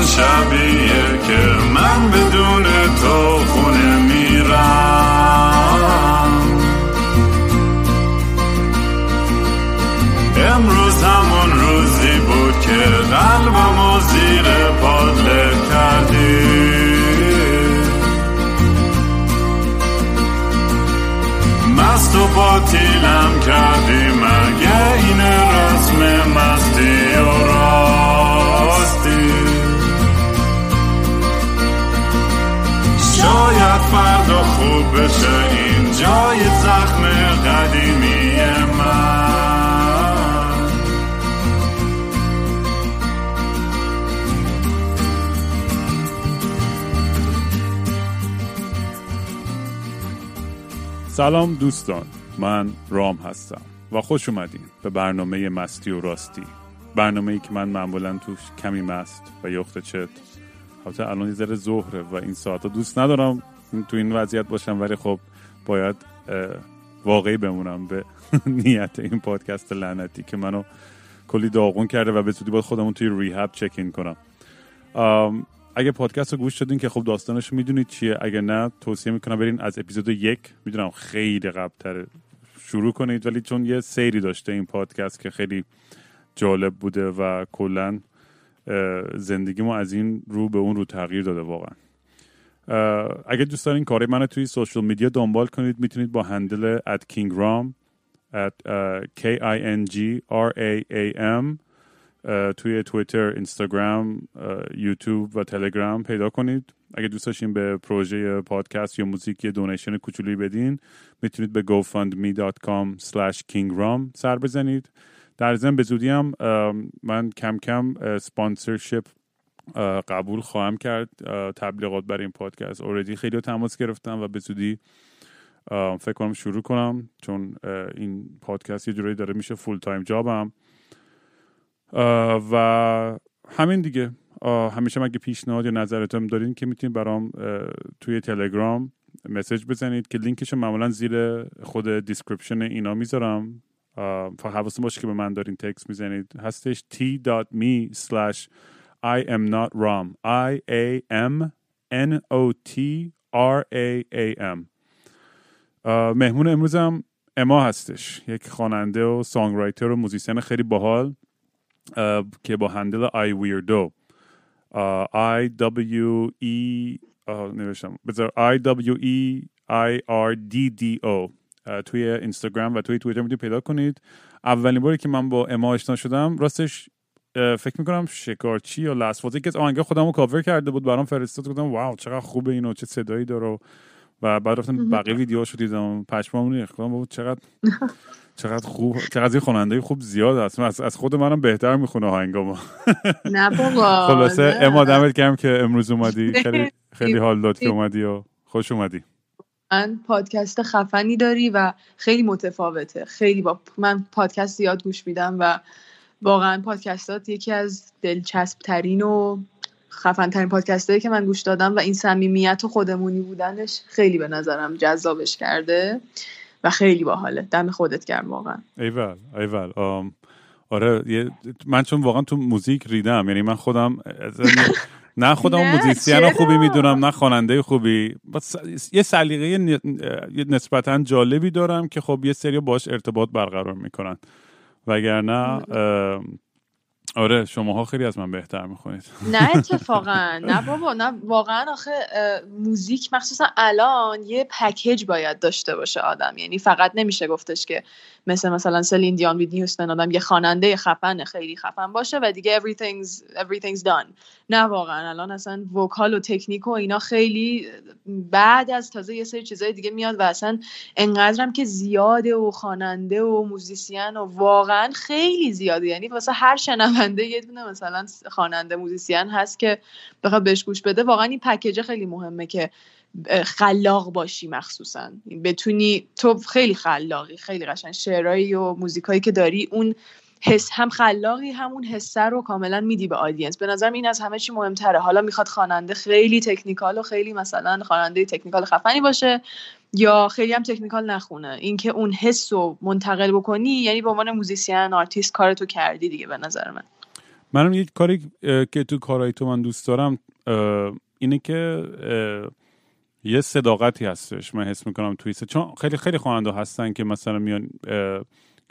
اون شبیه سلام دوستان من رام هستم و خوش اومدین به برنامه مستی و راستی. برنامه ای که من معمولا توش کمی مست و یخت چت البته الان یه ذره ظهره و این ساعت دوست ندارم تو این وضعیت باشم ولی خب باید واقعی بمونم به نیت این پادکست لعنتی که منو کلی داغون کرده و به زودی باید خودمون توی ریهب چک این کنم. اگه پادکست رو گوش شدین که خب داستانش رو می‌دونید چیه اگه نه توصیه می‌کنم برین از اپیزود یک. می‌دونم خیلی قبلتر شروع کنید ولی چون یه سیری داشته این پادکست که خیلی جالب بوده و کلا زندگی ما از این رو به اون رو تغییر داده واقعا. اگه دوست دارین کار منو توی سوشال میدیا دنبال کنید می‌تونید با هندل at kingram at uh, K-I-N-G-R-A-A-M اه، توی تویتر، اینستاگرام، یوتیوب و تلگرام پیدا کنید. اگه دوست داشتین به پروژه پادکست یا موزیک یه دونیشن کوچولی بدین می‌تونید به gofundme.com kingram سر بزنید. در ضمن به زودی هم من کم کم sponsorship قبول خواهم کرد تبلیغات برای این پادکست. already خیلی تماس گرفتم و به زودی فکر کنم شروع کنم چون این پادکست یه جورایی داره میشه full-time job م و همین دیگه. همیشه مگه پیشنهاد یا نظرتون دارین که می‌تونید برام توی تلگرام message بزنید که لینکش معمولا زیر خود description اینا می‌ذارم. فقط حواستون باشه که به من دارین تکس می‌زنید. هستش t.me slash I am not Ram I A M N O T R A A M. مهمون امروزم اما هستش. یک خواننده و songwriter و musician خیلی باحال. که با handle اه، I W E آه، نوشتم. بذار W E I R D D O اه، توی اینستاگرام و توی توییتر می‌تونید پیدا کنید. اولین باری که من با اما آشنا شدم راستش فکر می‌کنم شکارچی یا لسفاتی یکی از آهنگا خودم رو کاور کرده بود. برام فرستاد گفتم واو چقدر خوبه اینو چه صدایی داره و بعد رفتم بقیه ویدیوهاشو دیدم. پشمام ریخت. گفتم بابا چقدر چقدر خوب چقدر این خواننده خوب زیاد هست از, از خود منم بهتر می‌خونه آهنگامو. نه بابا خلاصه. اما دمت گرم که امروز اومدی. خیلی خیلی حال داد که اومدی و خوش اومدی. من پادکست خفنی داری و خیلی متفاوته. خیلی با من پادکست زیاد گوش میدم و واقعا پادکستات یکی از دلچسب ترین و خفن ترین پادکست هایی که من گوش دادم و این صمیمیت و خودمونی بودنش خیلی به نظرم جذابش کرده و خیلی باحاله. دم خودت گرم واقعا. ایول ایول. آم، آره من چون واقعا تو موزیک ریدم یعنی من خودم نه خودم musician؟ خوبی می‌دونم نه خواننده خوبی. but یه سلیقه نسبتا جالبی دارم که خب یه سری باش ارتباط برقرار می‌کنن. وگرنه ام، آره شماها خیلی از من بهتر می‌خونید. نه اتفاقا. نه بابا نه واقعا آخه موزیک مخصوصا الان یه package باید داشته باشه آدم. یعنی فقط نمیشه گفتش که مثل مثلا سلین دیان Whitney Houston آدم یه خواننده خفن خیلی خفن باشه و دیگه everything's everything's done. نه واقعا الان اصلا vocal و تکنیک و اینا خیلی بعد از تازه یه سری چیزای دیگه میاد و اصلا انقدرم که زیاده و خواننده و musician و واقعا خیلی زیاده. یعنی واسه هر شنونده یه دونه مثلا خواننده musician هست که بخواد بهش گوش بده. واقعا این package خیلی مهمه که خلاق باشی مخصوصا. بتونی تو خیلی خلاقی خیلی قشنگ شعرهایی و موزیکایی که داری اون حس هم خلاقی همون حسه رو کاملا میدی به audience به نظرم این از همه چی مهمتره. حالا می‌خواد خواننده خیلی technical و خیلی مثلا خواننده technical خفنی باشه یا خیلی هم technical نخونه. اینکه اون حس رو منتقل بکنی یعنی به عنوان musician artist کارتو کردی دیگه به نظر من. منم یک کاری که تو کارهای تو من دوست دارم اینه که یه صداقتی هستش. من حس می‌کنم توی چون خیلی خیلی خواننده هستن که مثلا میان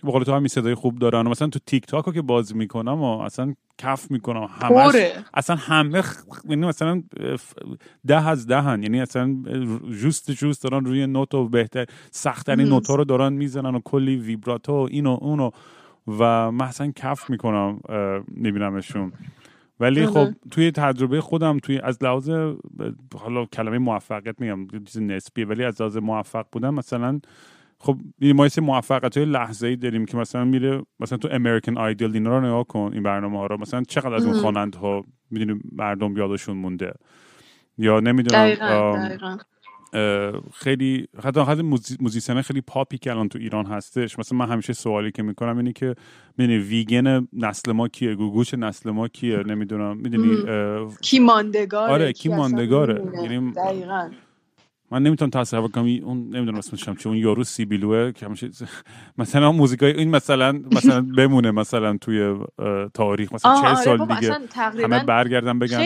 که بقول تو همین صدای خوب دارن و مثلا تو تیک تاک رو که بازی می‌کنم و اصلا کف می‌کنم. همش اصلا همه یعنی مثلا ده از دهن. یعنی اصلا جوست جوست دارن روی نوت و بهتر سختترین نوت ها رو دارن می‌زنن و کلی ویبراتو و اینو اونو. و من اصلا کف می‌کنم میبینمشون. ولی خب توی تجربه خودم توی از لحاظ حالا کلمه موفقیت میگم چیز نسبیه ولی از لحاظ موفق بودم مثلا خب ما یه موفقیت های لحظه ای داریم که مثلا میره مثلا تو امریکن آیدل اینا رو نگاه کن این برنامه ها رو. مثلا چقدر از اون خواننده ها می‌دونی مردم یادشون مونده؟ یا نمی‌دونم خیلی حتی حتی موزیسین خیلی پاپی که الان تو ایران هستش. مثلا من همیشه سوالی که می‌کنم اینه که می‌دونی ویگن نسل ما کیه؟ گوگوش نسل ما کیه؟ نمی‌دونم می‌دونی کی ماندگاره؟ آره کی ماندگاره؟ یعنی من نمی‌تونم تصور کنم اون نمی‌دونم اسمش چه اون یارو سیبیلوه که همیشه مثلا موزیکای این مثلا مثلا بمونه مثلا توی تاریخ. مثلا چه سال دیگه همه برگردن بگن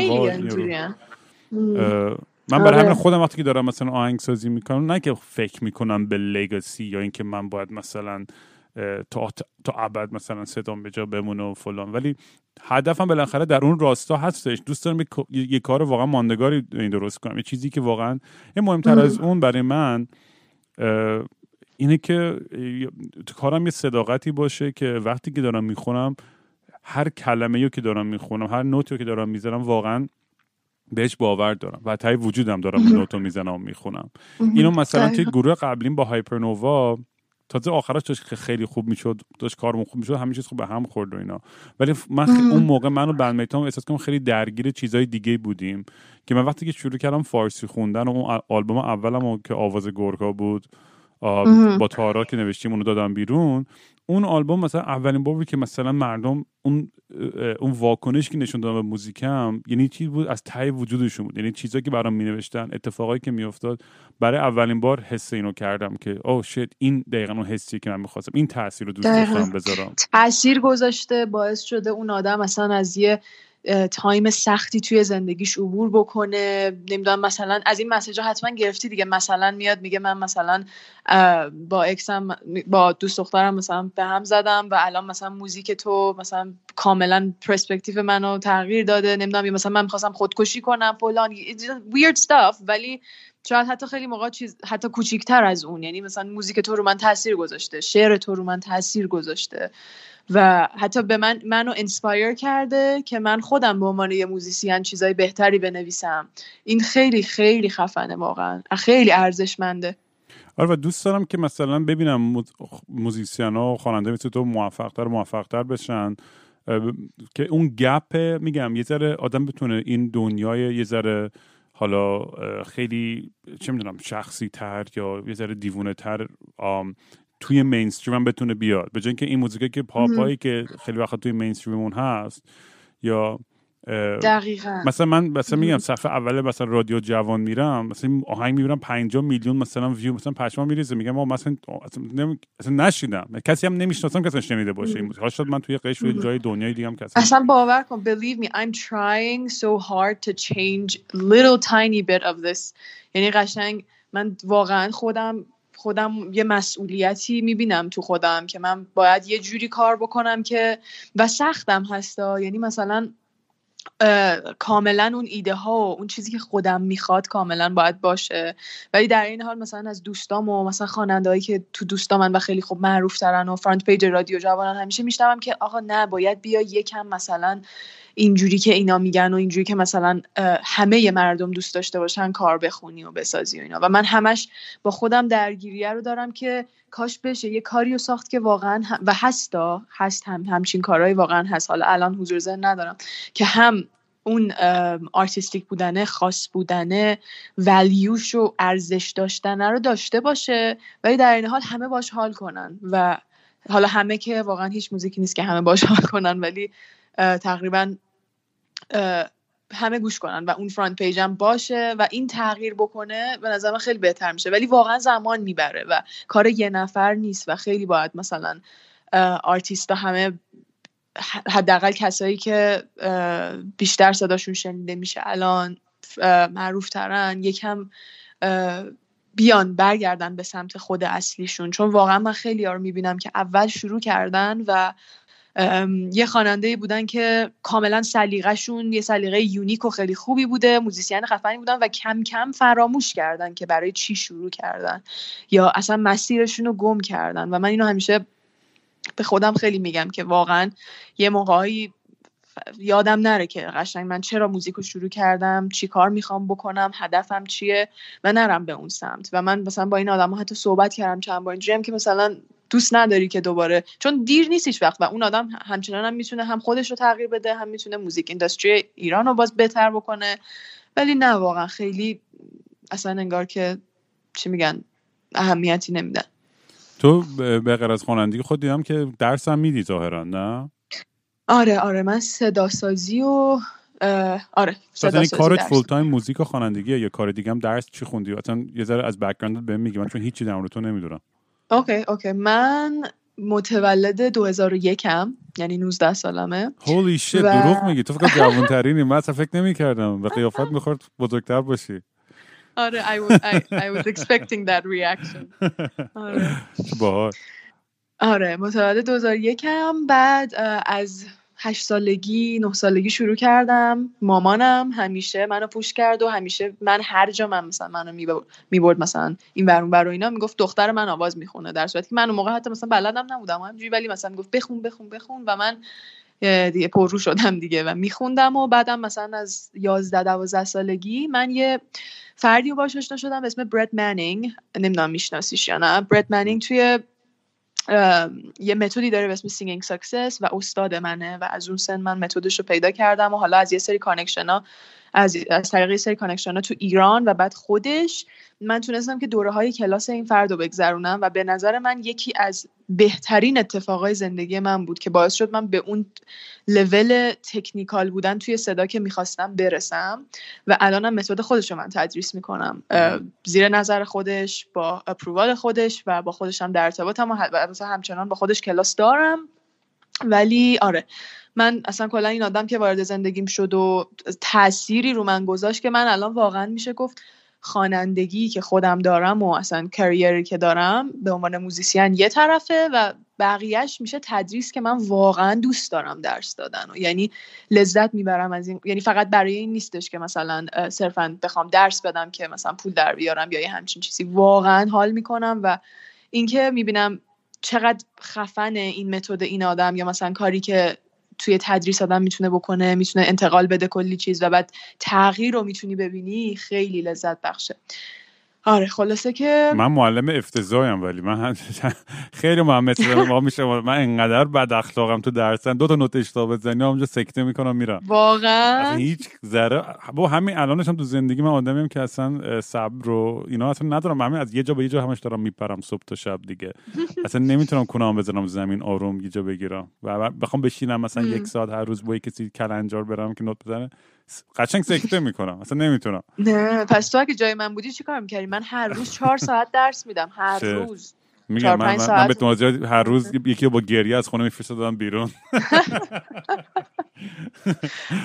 من برای همین آره. خودم وقتی که دارم مثلا آهنگ سازی می‌کنم نه که فکر می‌کنم به لگاسی یا اینکه من باید مثلا تا تا ابد مثلا صدام به جا بمونه و فلان. ولی هدفم بالاخره در اون راستا هستش. دوست دارم یه کار واقعا ماندگاری این درست کنم. یه چیزی که واقعا مهمتر از اون برای من اینه که کارم یه صداقتی باشه که وقتی که دارم می‌خونم هر کلمه که دارم می‌خونم هر نوتی که دارم می‌ذارم واقعا بهش باور دارم و تایی وجودم دارم نوتو می‌زنم و می‌خونم. اینو مثلا توی گروه قبلیم با هایپرنووا تازه آخرش داشت که خیلی خوب می‌شد داشت کارمون خوب می‌شد همه چیز خوب به هم خورد و اینا. ولی من اون موقع من و بند احساس کنم خیلی درگیر چیزای دیگه بودیم که من وقتی که شروع کردم فارسی خوندن و اون آلبوم اولم که آواز گورکا بود با تارا که نوشتیم اونو دادم بیرون. اون آلبوم مثلا اولین بار که مثلا مردم اون اون واکنش که نشون دادن به موزیکم یعنی چیز بود از ته وجودشون بود. یعنی چیزایی که برام می نوشتن اتفاقایی که میافتاد. برای اولین بار حس اینو کردم که oh shit این دقیقا اون حسی که من می‌خواستم. این تاثیر رو دوست داشتم بذارم. تاثیر گذاشته باعث شده اون آدم مثلا از یه time سختی توی زندگیش عبور بکنه. نمی‌دونم مثلا از این message حتما گرفتی دیگه. مثلا میاد میگه من مثلا با ex م با دوست دخترم مثلا به هم زدم و الان مثلا موزیک تو مثلا کاملا پرسپکتیو منو تغییر داده. نمی‌دونم مثلا من می‌خواستم خودکشی کنم فلان. Weird stuff. ولی شاید حتی خیلی موقع چیز حتی کوچیکتر از اون. یعنی مثلا موزیک تو رو من تاثیر گذاشته. شعر تو رو من تاثیر گذاشته. و حتی به من منو inspire کرده که من خودم به عنوان یه musician چیزای بهتری بنویسم. این خیلی خیلی خفنه واقعا. خیلی ارزشمنده. آره و دوست دارم که مثلا ببینم musician ها و خواننده مثل تو موفقتر موفقتر بشن. که اون گپ میگم یه ذره آدم بتونه این دنیای یه ذره حالا خیلی چه می‌دونم شخصی تر یا یه ذره دیوونه تر توی مینستریم هم بتونه بیاد. به که این موزیکه که پاپایی که خیلی وقت توی مینستریممون هست یا دقیقا. مثلا من مثلا میگم صفحه اول مثلا رادیو جوان میرم مثلا آهنگ می‌بینم 50 میلیون مثلا ویو مثلا پشما میریزه. میگم ما مثلا اصلا نشیدم. کسی هم نمی‌شناسم کسی شنیده باشه. این موزیک شاید من توی قش روی جای دنیای دیگه هم کسی اصلا باور کن believe me I'm trying so hard to change little tiny bit of this. یعنی قشنگ من واقعا خودم خودم یه مسئولیتی می‌بینم تو خودم که من باید یه جوری کار بکنم که و سختم هستا. یعنی مثلا کاملا اون ایده ها و اون چیزی که خودم می‌خواد کاملا باید باشه. ولی در این حال مثلا از دوستام و مثلا خوانندهایی که تو دوستام من و خیلی خوب معروف ترن و فرانت پیج رادیو جوانان همیشه میشنوم که آقا نه باید بیا یکم مثلا اینجوری که اینا میگن و اینجوری که مثلا همه مردم دوست داشته باشن کار بخونی و بسازی و اینا. و من همش با خودم درگیریه رو دارم که کاش بشه یه کاری رو ساخت که واقعا و هستا هست هم همچین کارهایی واقعا هست. حالا الان حضور ذهن ندارم که هم اون artistic بودنه خاص بودنه value ش و ارزش داشتنه رو داشته باشه ولی در این حال همه باش حال کنن. و حالا همه که واقعا هیچ موزیکی نیست که همه باش حال کنن ولی تقریبا همه گوش کنن و اون front page م باشه و این تغییر بکنه به نظر خیلی بهتر میشه. ولی واقعا زمان می‌بره و کار یه نفر نیست و خیلی باید مثلا آرتیست همه حداقل کسایی که بیشتر صداشون شنیده میشه الان معروف ترن یکم بیان برگردن به سمت خود اصلیشون. چون واقعا من خیلی ها رو می‌بینم که اول شروع کردن و یه خواننده بودن که کاملا سلیقهشون یه سلیقه unique و خیلی خوبی بوده musician خفنی بودن و کم کم فراموش کردن که برای چی شروع کردن یا اصلا مسیرشون رو گم کردن. و من اینو همیشه به خودم خیلی میگم که واقعا یه موقعی یادم نره که قشنگ من چرا موزیک رو شروع کردم چی کار می‌خوام بکنم هدفم چیه و نرم به اون سمت. و من مثلا با این آدم ها حتی صحبت کردم چند بار اینجوری که مثلا دوست نداری که دوباره چون دیر نیست هیچ وقت و اون آدم همچنان هم می‌تونه هم خودش رو تغییر بده هم می‌تونه موزیک اندستری ایران رو باز بهتر بکنه. ولی نه واقعا خیلی اصلا انگار که چی میگن اهمیتی نمیدن. تو به غیر از خوانندگی خود دیدم که درس هم میدی ظاهرا نه؟ آره آره من صدا سازی و آره صدا سازی کارت full time موزیک و خوانندگی یا کار دیگه هم درس چی خوندی؟ اصلا یه ذره از background ت بهم میگی. من چون هیچی در تو نمی‌دونم. okay okay. من متولد 2001 هم یعنی 19 سالمه. هولی شیت و... دروغ میگی. تو فکر جوان ترینی من اصلا فکر نمی کردم به قیافت می‌خورد بزرگتر باشی. آره I was, I, I was expecting that reaction. آره. باحال. آره متولد 2001 هم بعد از هشت سالگی نه سالگی شروع کردم. مامانم همیشه منو پوش کرد و همیشه من هر جا من مثلا منو می‌برد مثلا این ورون بر اینا می‌گفت دختر من آواز می‌خونه در صورتی که من اون موقع حتی مثلا بلدم نبودم. همینجوری ولی مثلا می‌گفت بخون بخون بخون و من دیگه پررو شدم دیگه و میخوندم و بعدم مثلا از 11 12 سالگی من یه فردی رو باش آشنا شدم به اسم برت منینگ نمی‌دونم میشناسیش یا نه. برت منینگ توی یه متدی داره به اسم Singing Success و استاد منه و از اون سن من متدش رو پیدا کردم و حالا از یه سری connection ها از, از طریق سری connection ها تو ایران و بعد خودش. من تونستم که دوره های کلاس این فرد رو بگذرونم و به نظر من یکی از بهترین اتفاقای زندگی من بود که باعث شد من به اون level technical بودن توی صدا که می‌خواستم برسم و الانم متد خودش رو من تدریس می‌کنم. زیر نظر خودش با approval خودش و با خودشم در ارتباطم و همچنان با خودش کلاس دارم. ولی آره من اصلا کلا این آدم که وارد زندگیم شد و تأثیری رو من گذاشت که من الان واقعا میشه گفت خوانندگی که خودم دارم و اصلا career ی که دارم به عنوان musician یه طرفه و بقیهش میشه تدریس که من واقعا دوست دارم درس دادن و یعنی لذت می‌برم از این یعنی فقط برای این نیستش که مثلا صرفا بخوام درس بدم که مثلا پول در بیارم یا یه همچین چیزی. واقعا حال می‌کنم و اینکه می‌بینم چقدر خفن این متد این آدم یا مثلا کاری که توی تدریس آدم می‌تونه بکنه می‌تونه انتقال بده کلی چیز و بعد تغییر رو می‌تونی ببینی خیلی لذت بخشه. آره خلاصه که من معلم افتضاحیم ولی من خیلی محمد ما میشه. من انقدر بد اخلاقم تو درسن. دو تا نوت اشتباه بزنی اونجا سکته می‌کنم میرم. واقعا؟ هیچ ذره با همین الانش هم تو زندگی من آدمیم که اصلا صبر رو اینا اصلا ندارم. همین از یه جا به یه جا همش دارم میپرم صبح تا شب دیگه. اصلا نمی‌تونم کنام بزنم زمین آروم یه جا بگیرم. و بخوام بشینم مثلا یک ساعت هر روز با کسی کلنجار برم که نوت بزنه. قشنگ سکته می‌کنم. اصلا نمی‌تونم. نه پس تو اگه جای من بودی چیکار می‌کردی؟ من هر روز چهار ساعت درس میدم هر روز. میگم من, من, به هر روز یکی با گریه از خونه میفرستادم بیرون.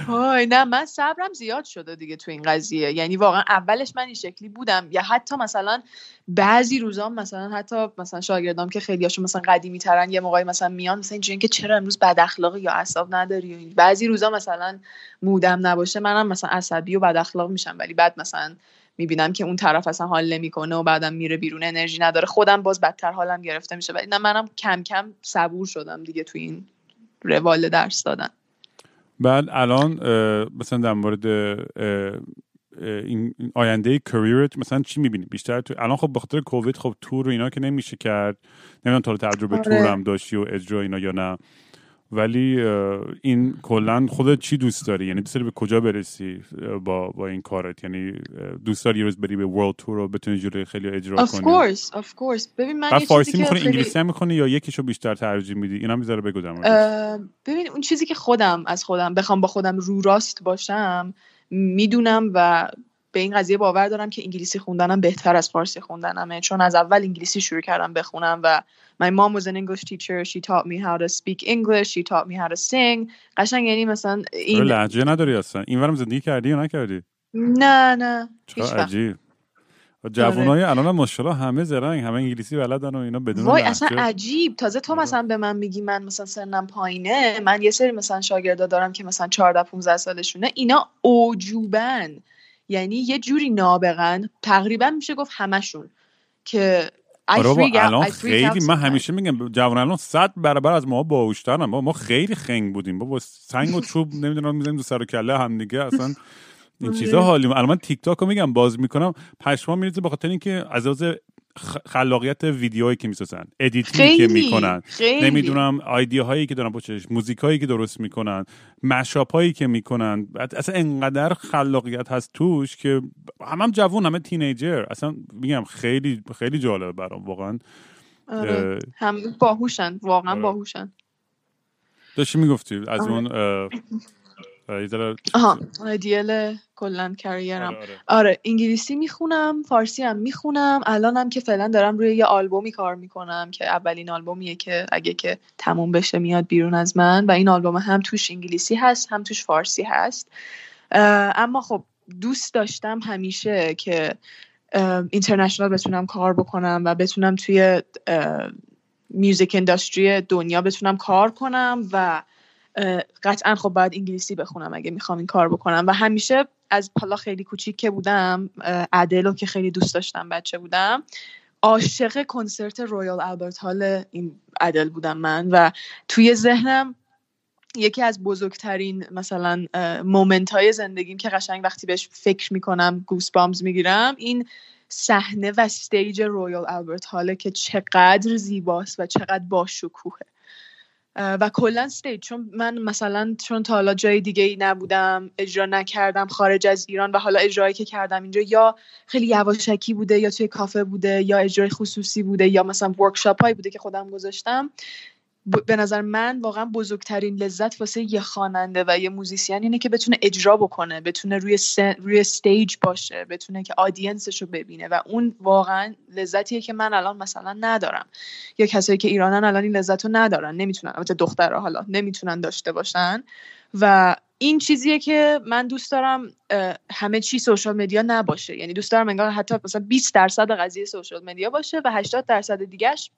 های نه من صبرم زیاد شده دیگه تو این قضیه. یعنی واقعا اولش من این شکلی بودم. یا حتی مثلا بعضی روزا مثلا حتی مثلا شاگردام که خیلیاشون مثلا قدیمی ترن یه موقعی مثلا میان مثلا اینجوری که چرا امروز بد اخلاق یا اعصاب نداری؟ بعضی روزا مثلا مودم نباشه منم مثلا عصبی و بد اخلاق میشم ولی بعد مثلا می‌بینم که اون طرف اصلا حال نمی‌کنه و بعدم میره بیرون انرژی نداره. خودم باز بدتر حالم گرفته میشه. ولی نه منم کم کم صبور شدم دیگه تو این روال درس دادن. بعد الان مثلا در مورد این آینده کریرت مثلا چی می‌بینی؟ بیشتر تو الان خب بخاطر کووید خب تور و اینا که نمیشه کرد. نمی‌دونم تا تجربه آره. تور هم داشتی و اجرا اینا یا نه. ولی این کلا خودت چی دوست داری؟ یعنی دوست داری به کجا برسی با با این کارت؟ یعنی دوست داری یه روز بری به ورلد تور رو بتونی جوری خیلی اجرا کنی؟ of course of course. ببین من فارسی می‌خونی خیلی... انگلیسی هم می‌خونی یا یکیشو بیشتر ترجیح میدی؟ اینا می‌ذاره بگو ببین اون چیزی که خودم از خودم بخوام با خودم رو راست باشم می‌دونم و به این قضیه باور دارم که انگلیسی خوندنم بهتر از فارسی خوندنمه. چون از اول انگلیسی شروع کردم بخونم و my mom was an English teacher. She taught me how to speak English. She taught me how to sing. قشنگ یعنی مثلا این لهجه نداری اصلا؟ اینورم زندگی کردی یا نکردی؟ نه نه چرا عجیب. جوانای الان هم ماشاءالله همه زرنگ همه انگلیسی بلدن و اینا بدون وای. اصلا عجیب. تازه تو مثلا به من میگی من مثلا سنم پایینه. من یه سری مثلا شاگردا دارم که مثلا 14 15 سالشونه. اینا اوجوبن. یعنی یه جوری نابغن. تقریبا میشه گفت همشون. که آره الان خیلی من. همیشه میگم جوان الان صد برابر از ما باهوشترن. ما ما خیلی خنگ بودیم. بابا سنگ و چوب نمی‌دونم می‌زنیم تو سر و کله هم دیگه اصلا این آره. چیزا حالی الان من تیک تاک رو میگم باز می‌کنم. پشما میریزه به خاطر اینکه از خ- خلاقیت ویدیوهایی که می‌سازن editing که می‌کنن خیلی. نمی‌دونم idea هایی که دارن پشتش موزیک هایی که درست می‌کنن mashup هایی که می‌کنن اصلا انقدر خلاقیت هست توش که هم, هم جوون همه تینیجر اصلا میگم خیلی خیلی جالبه برام واقعا آره. هم باهوشن واقعا آره. باهوشن داشتی می‌گفتی از آره. اون آها ایدیل کلا کریرم. آره، آره. آره انگلیسی می‌خونم فارسی هم می‌خونم. الانم که فعلا دارم روی یه آلبومی کار می‌کنم که اولین آلبومیه که اگه که تموم بشه میاد بیرون از من. و این آلبوم هم توش انگلیسی هست هم توش فارسی هست. اما خب دوست داشتم همیشه که international بتونم کار بکنم و بتونم توی music industry دنیا بتونم کار کنم و قطعا خب باید انگلیسی بخونم اگه می‌خوام این کار بکنم. و همیشه از حالا خیلی کوچیک که بودم اه، ادل رو که خیلی دوست داشتم بچه بودم عاشق کنسرت رویال آلبرت هال این ادل بودم من. و توی ذهنم یکی از بزرگترین مثلا moment های زندگیم که قشنگ وقتی بهش فکر می‌کنم goosebumps می‌گیرم این صحنه و stage رویال آلبرت هاله که چقدر زیباست و چقدر باشکوهه. و کلا stage چون من مثلا چون تا حالا جای دیگه ای نبودم اجرا نکردم خارج از ایران و حالا اجرایی که کردم اینجا یا خیلی یواشکی بوده یا توی کافه بوده یا اجرای خصوصی بوده یا مثلا workshop هایی بوده که خودم گذاشتم. به نظر من واقعا بزرگترین لذت واسه یه خواننده و یه musician اینه که بتونه اجرا بکنه بتونه روی سن، روی stage باشه بتونه که audience ش رو ببینه و اون واقعا لذتیه که من الان مثلا ندارم. یا کسایی که ایرانن الان این لذت رو ندارن نمی‌تونن. البته دخترها حالا نمی‌تونن داشته باشن. و این چیزیه که من دوست دارم همه چی social media نباشه. یعنی دوست دارم انگار حتی مثلا 20 درصد قضیه social media باشه و 80 درصد دیگهش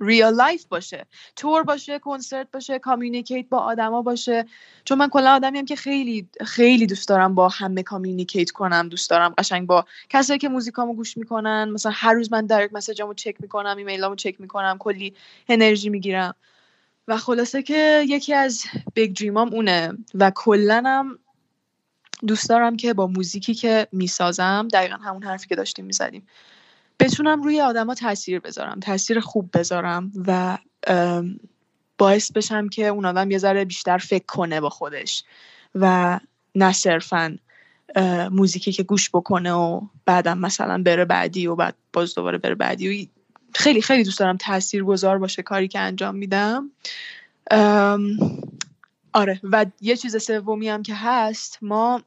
real life باشه. تور باشه کنسرت باشه communicate با آدما باشه. چون من کلا آدمیم که خیلی خیلی دوست دارم با همه communicate کنم دوست دارم قشنگ با کسایی که موزیکامو گوش می‌کنن. مثلا هر روز من direct message امو چک می‌کنم ایمیلامو چک می‌کنم کلی انرژی می‌گیرم. و خلاصه که یکی از big dream ام اونه. و کلنم دوست دارم که با موزیکی که می‌سازم دقیقا همون حرفی که داشتیم می‌زدیم. بتونم روی آدما تاثیر بذارم تاثیر خوب بذارم و باعث بشم که اون آدم یه ذره بیشتر فکر کنه با خودش و نه صرفا موزیکی که گوش بکنه و بعدم مثلا بره بعدی و بعد باز دوباره بره بعدی و خیلی خیلی دوست دارم تأثیر گذار باشه کاری که انجام میدم. آره و یه چیز سومی هم که هست ما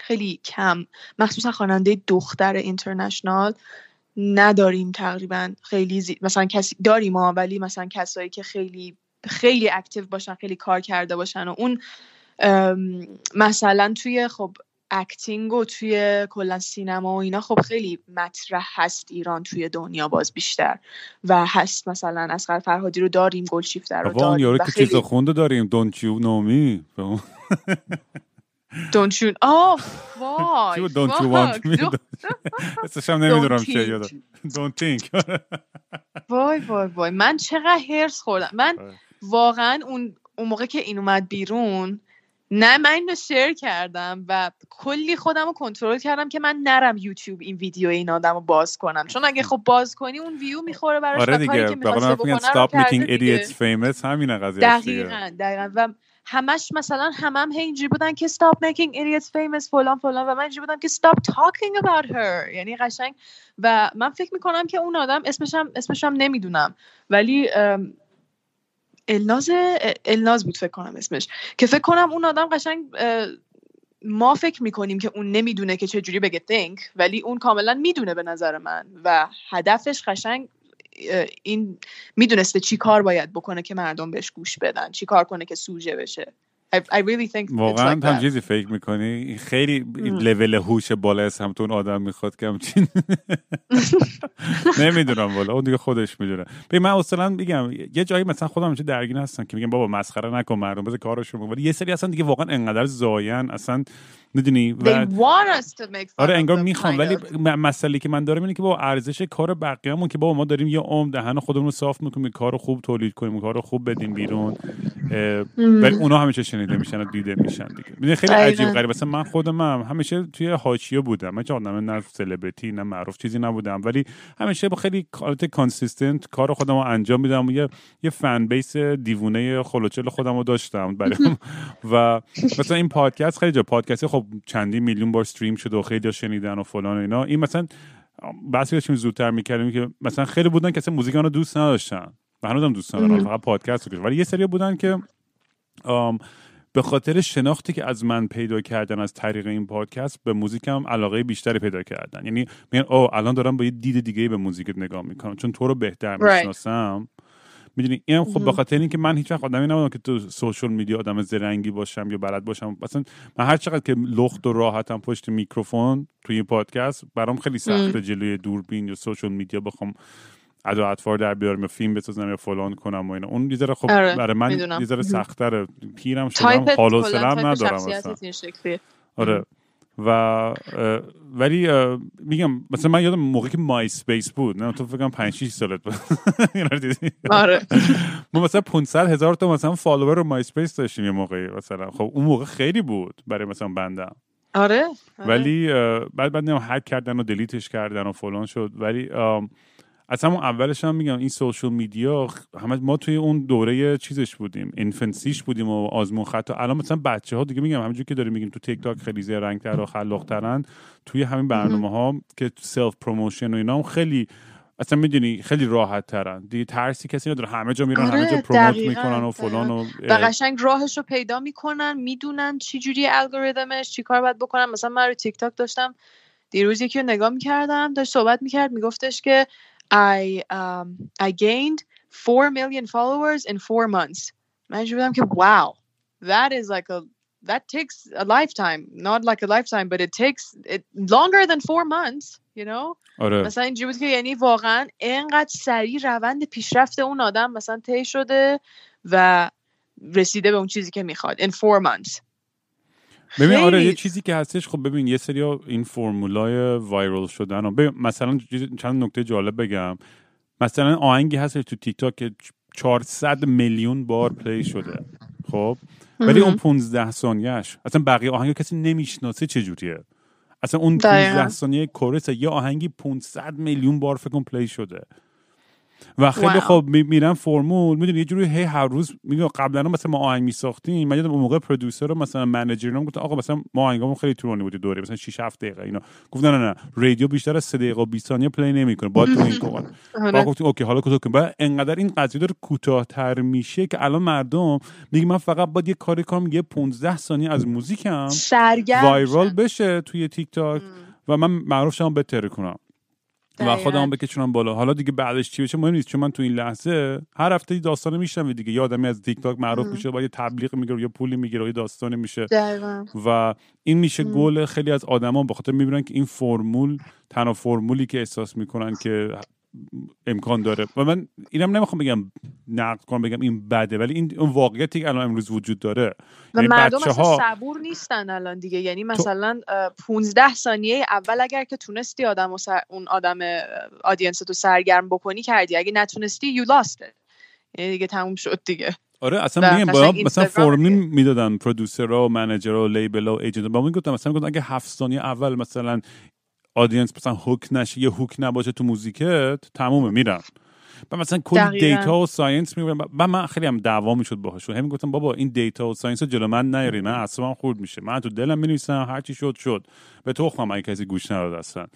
خیلی کم مخصوصا خواننده دختر international نداریم تقریبا. خیلی زی... مثلا کسی داریم ها ولی مثلا کسایی که خیلی خیلی active باشن خیلی کار کرده باشن و اون مثلا توی خب acting و توی کلا سینما و اینا خب خیلی مطرح هست ایران توی دنیا باز بیشتر. و هست مثلا اصغر فرهادی رو داریم گلشیفته رو بابا اون داریم یارو و که چیزا خونده داریم دونچیو نومی. Don't you آه وای چی don't you want me هم نمی‌دونم چیه یادم don't think. وای وای وای من چقدر هرس خوردم. من آره. واقعا اون اون موقع که این اومد بیرون نه من اینو شیر کردم و کلی خودم رو کنترل کردم که من نرم یوتیوب این ویدیو این آدم رو باز کنم. چون اگه خب باز کنی اون ویو می‌خوره براش آره و کاری دیگه. که می‌خواسته بکنه رو stop making کرده دیگه. idiots famous. همینه قضیه دیگه. دقیقا دقیقا. و همش مثلا همم هی اینجوری بودن که stop making idiots famous فلان فلان و من اینجوری بودم که stop talking about her. یعنی قشنگ. و من فکر می‌کنم که اون آدم اسمش هم اسمش هم نمی‌دونم. ولی الناز الناز بود فکر کنم اسمش. که فکر کنم اون آدم قشنگ ما فکر می‌کنیم که اون نمی‌دونه که چجوری بگه think ولی اون کاملا می‌دونه به نظر من. و هدفش قشنگ این می‌دونسته چی کار باید بکنه که مردم بهش گوش بدن چی کار کنه که سوژه بشه. I, really think واقعا like هم چیزی فکر می‌کنی؟ خیلی لول هوش بالا از هم اون آدم می‌خواد که همچین نمی‌دونم والا اون دیگه خودش می‌دونه. ببین من اصلا میگم یه جایی مثلا خودم چه درگیر هستم که میگم بابا مسخره نکن مردم بذار کارشون ولی یه سری اصلا دیگه واقعا انقدر زاین اصلا می‌دونی؟ و آره انگار می‌خوام ولی مسئله که من دارم اینه که با ارزش کار بقیه‌مون که بابا ما داریم یه عمر دهن خودمون رو صاف می‌کنیم کار خوب تولید کنیم کار خوب بدیم بیرون. ولی اونا همیشه شنیده میشن و دیده میشن دیگه. خیلی عجیب غریب. مثلا من خودم هم همیشه توی حاشیه بودم. من چه نه سلبریتی نه معروف چیزی نبودم. ولی همیشه با خیلی حالت consistent کار خودم رو انجام میدم و یه یه fan base دیوونه خلوچل خودم رو داشتم برای و مثلا این پادکست خیلی جا پادکست خب چندی میلیون بار stream شده و خیلی شنیدن و فلان و اینا. این مثلا بحثی داشتیم زودتر می‌کردیم که مثلا خیلی بودن که اصلا موزیک رو دوست نداشتن و هنوزم دوست ندارن فقط پادکست رو ولی یه سری بودن که به خاطر شناختی که از من پیدا کردن از طریق این پادکست به موزیکم علاقه بیشتری پیدا کردن. یعنی میگن او الان دارم با یه دید دیگه به موزیکت نگاه می‌کنم. چون تو رو بهتر می‌شناسم. می‌دونی؟ این خب به خاطر اینکه من هیچ وقت آدمی نبودم که تو social media آدم زرنگی باشم یا بلد باشم. مثلا من هر چقدر که لخت و راحتم پشت میکروفون توی این پادکست برام خیلی سخته جلوی دوربین یا social media بخوام ادا اطوار در بیارم یا فیلم بسازم یا فلان کنم و اینا. اون یه خب آره، برای من یه ذره سخت‌تره پیرم شدم حال و ندارم اصلا. آره. و ولی میگم مثلا من یادم موقعی که MySpace بود نه تو فکر کنم 5 6 سالت بود. آره. ما مثلا 500 هزار تا مثلا follower رو MySpace داشتیم یه موقعی مثلا. خب اون موقع خیلی بود برای مثلا band م. آره, آره. ولی بعد بعد هک کردن و delete ش کردن و فلان شد. ولی از همون اولش هم میگم این social media همه ما توی اون دوره چیزش بودیم infancy ش بودیم و آزمون خطا الان مثلا بچه ها دیگه میگم همونجوری که داریم میگیم تو تیک تاک خیلی زرنگتر و خلاقترن توی همین برنامه ها که self promotion و اینا هم خیلی اصلا می‌دونی خیلی راحت ترن دیگه ترسی کسی نداره. همه جا میرن همه جا آره، promote می‌کنن و فلان و و قشنگ راهش رو پیدا می‌کنن می‌دونن چی جوری الگوریتمش چی کار باید بکنن. مثلا من رو تیک تاک داشتم دیروز یکی رو نگاه می‌کردم داشت صحبت می‌کرد میگفتش که I um, I gained four million followers in four months. من بودم که wow, that is like a that takes a lifetime, not like a lifetime, but it takes it longer than four months, you know. آره. مثلا اینجوری بود که یعنی واقعا اینقدر سریع روند پیشرفت اون آدم مثلا طی شده و رسیده به اون چیزی که میخواد in four months. ببین آره یه چیزی که هستش خب ببین یه سری این فرمولای viral شدن و ببین مثلا چند نکته جالب بگم. مثلا آهنگی هستش تو تیک تاک که 400 میلیون بار play شده. خب؟ ولی اون 15 ثانیهش اصلا بقیه آهنگ کسی نمی‌شناسه چجوریه. اصلا اون 15 ثانیه chorus یه آهنگی 500 میلیون بار فکر play شده. و خیلی خب میرن فرمول. می‌دونی یه جوری هی هر روز میگه قبلا مثلا ما آهنگ میساختیم. من یادم اون موقع producer رو مثلا manager گفت آقا مثلا ما آهنگمون خیلی طولانی بود دوره مثلا 6 7 دقیقه اینا. گفت نه نه نه. رادیو بیشتر از 3 دقیقه و 20 ثانیه play نمی‌کنه. با تو این کن با گفتیم okay حالا کوتاه کن بعد انقدر این قضیه داره کوتاه‌تر میشه که الان مردم میگه من فقط باید یه کاری کنم یه 15 ثانیه از موزیکم viral بشه توی تیک تاک و من معروف شم بهتر کنم و خودمو بکشونم بالا. حالا دیگه بعدش چی بشه مهم نیست چون من تو این لحظه هر هفته داستان میشنوم دیگه. یه آدمی از تیک تاک معروف میشه با یه تبلیغ می‌گیره یا پولی می‌گیره یه داستانی میشه. و این میشه گل خیلی از آدما به خاطر می‌بینن که این فرمول تنها فرمولی که احساس می‌کنن که امکان داره. و من اینم نمی‌خوام بگم نقد کنم بگم این بده ولی این اون واقعیتی که الان امروز وجود داره. و یعنی مردم ها... صبور نیستن الان دیگه. یعنی مثلا 15 ثانیه اول اگر که تونستی آدم سر... اون آدم آدینس تو سرگرم بکنی کردی. اگه نتونستی یو لاست یعنی دیگه تموم شد دیگه. آره اصلا میگم با مثلا فرمون می‌دادن producer ها و manager ها و label و agent با می‌گفتم مثلا گفتن اگه هفت ثانیه اول مثلا audience مثلا hook نشه یه hook نباشه تو موزیکت تمومه میرم. و مثلا کل data و science می‌برم و من خیلی هم دعوا می‌شد باهاشون همین گفتم بابا این data و science رو جلو من نیاری من اصلا خورد میشه. من تو دلم می‌نویسم هر چی شد شد. به تو اگه کسی گوش نداد اصلا.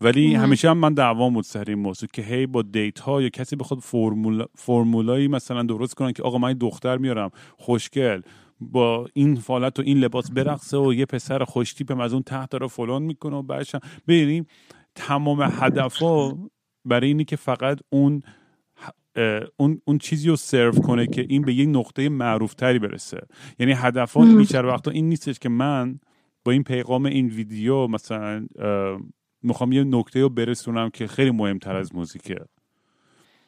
ولی همیشه هم من دعوا بود سر این موضوع که هی با data یا کسی بخواد فرمول فرمولایی مثلا درست کنن که آقا من دختر میارم خوشگل. با این فالت و این لباس برقصه و یه پسر خوشتیپم از اون تحت داره فلان می‌کنه و بعدش ببینیم تمام هدفها برای اینی که فقط اون اون اون چیزی رو سرو کنه که این به یک نقطه معروف تری برسه. یعنی هدف بیشتر وقتا این نیستش که من با این پیغام این ویدیو مثلا می‌خوام یه نکته رو برسونم که خیلی مهمتر از موزیکه.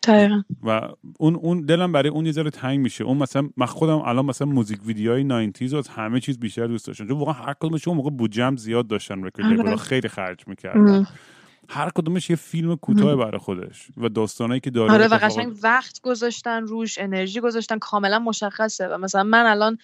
دقیقا. و اون اون دلم برای اون یه ذره تنگ میشه. اون مثلا من خودم الان مثلا موزیک ویدیوهای 90 از همه چیز بیشتر دوست داشتم. چون واقعا هر کدومش اون موقع بودجم زیاد داشتن رکورد خیلی خرج می‌کردن. هر کدومش یه فیلم کوتاه برای خودش و داستانایی که داره آره و قشنگ وقت گذاشتن روش انرژی گذاشتن کاملا مشخصه. و مثلا من الان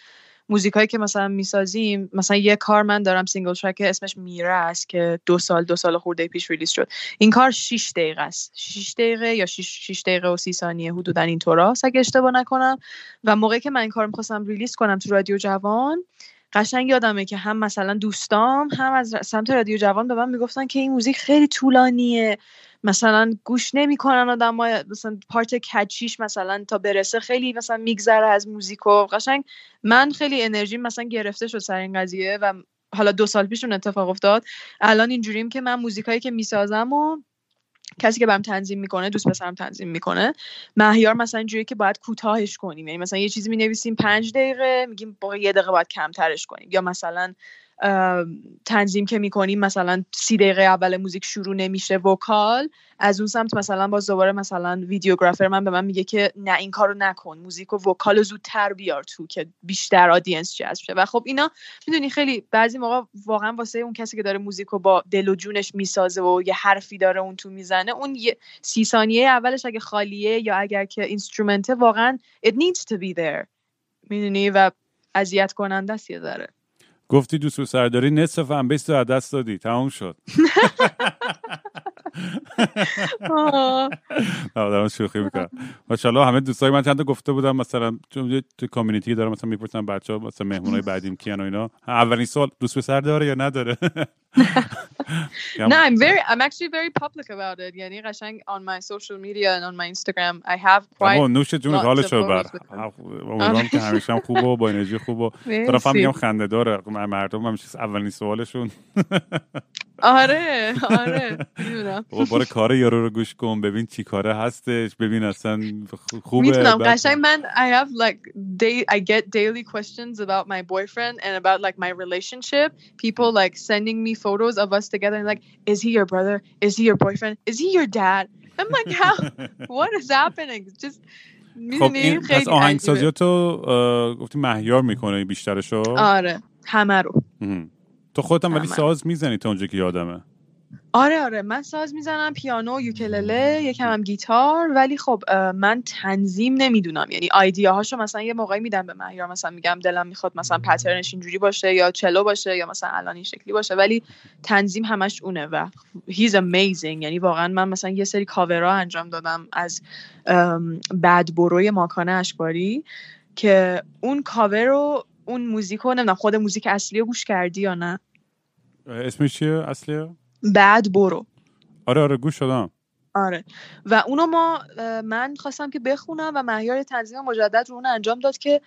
موزیکایی که مثلا می‌سازیم مثلا یه کار من دارم single track اسمش میره است که دو سال دو سال خورده پیش release شد. این کار 6 دقیقه است. 6 دقیقه یا 6 دقیقه و 30 ثانیه حدودا اینطوراست اگه اشتباه نکنم و موقعی که من این کار می‌خواستم ریلیز کنم تو رادیو جوان قشنگ یادمه که هم مثلا دوستام هم از سمت رادیو جوان به من می‌گفتن که این موزیک خیلی طولانیه. مثلا گوش نمی‌کنن آدم مثلا پارت کچیش مثلا تا برسه خیلی مثلا میگذره از موزیک و قشنگ من خیلی انرژی مثلا گرفته شد سر این قضیه و حالا دو سال پیش اون اتفاق افتاد. الان اینجوریم که من موزیکایی که می‌سازم و کسی که برام تنظیم می‌کنه دوست پسرم تنظیم می‌کنه مهیار مثلا اینجوری که باید کوتاهش کنیم. یعنی مثلا یه چیزی می نویسیم پنج دقیقه میگیم با یه دقیقه باید کمترش کنیم. یا مثلا تنظیم که می‌کنیم مثلا سی دقیقه اول موزیک شروع نمیشه vocal. از اون سمت مثلا باز دوباره مثلا videographer من به من میگه که نه این کارو نکن. موزیک و vocal زودتر بیار تو که بیشتر audience جذب شه. و خب اینا می‌دونی خیلی بعضی موقع واقعا واسه اون کسی که داره موزیک رو با دل و جونش می‌سازه و یه حرفی داره اون تو می‌زنه اون یه سی ثانیه اولش اگه خالیه یا اگر که اینسترومنته واقعا it needs to be there. می‌دونی؟ و اذیت کننده است یه گفتی دوست پسر داری نصف هم بیست رو دست دادی. تموم شد. دارم شوخی می‌کنم. ماشاءالله همه دوستای من چند گفته بودم مثلا چون تو کامیونیتی دارم مثلا می‌پرسن بچه ها مثلا مهمونای بعدیم کیان و اینا. اولین سال دوست پسر داره یا نداره؟ no I'm very I'm actually very public about it یعنی قشنگ on my social media and on my Instagram I have quite نوش جون حالش رو بر امیدوارم که همیشه هم خوبه و با انرژی خوبه دارم فهم میگم خنده داره مردم همیشه اولین سوالشون آره آره میدونم بار کار یارو رو گوش کن ببین چی کاره هستش ببین اصلا خوبه میتونم قشنگ من I have like day I get daily questions about my boyfriend and about like my relationship people like sending me photos of us together and like is he your brother is he your boyfriend is he your dad I'm like how what is happening just خب این پس آهنگسازیاتو گفتی مهیار می‌کنه بیشترشو آره همه رو تو خودت ولی ساز می‌زنی تا اونجا که یادمه آره آره من ساز می‌زنم پیانو یوکلله یکم هم گیتار ولی خب من تنظیم نمی‌دونم. یعنی ایده هاشو مثلا یه موقعی میدم به مهیار مثلا میگم دلم می‌خواد مثلا پترنش اینجوری باشه یا چلو باشه یا مثلا الان این شکلی باشه ولی تنظیم همش اونه و he's amazing. یعنی واقعا من مثلا یه سری کاورا انجام دادم از بد بروی ماکانه اشباری که اون کاور رو اون موزیک رو نمی‌دونم خود موزیک اصلی رو گوش کردی یا نه؟ اسمش چیه اصلیه؟ بعد برو. آره آره گوش شدم آره. و اونو ما من خواستم که بخونم و مهیار تنظیم مجدد رو اون انجام داد که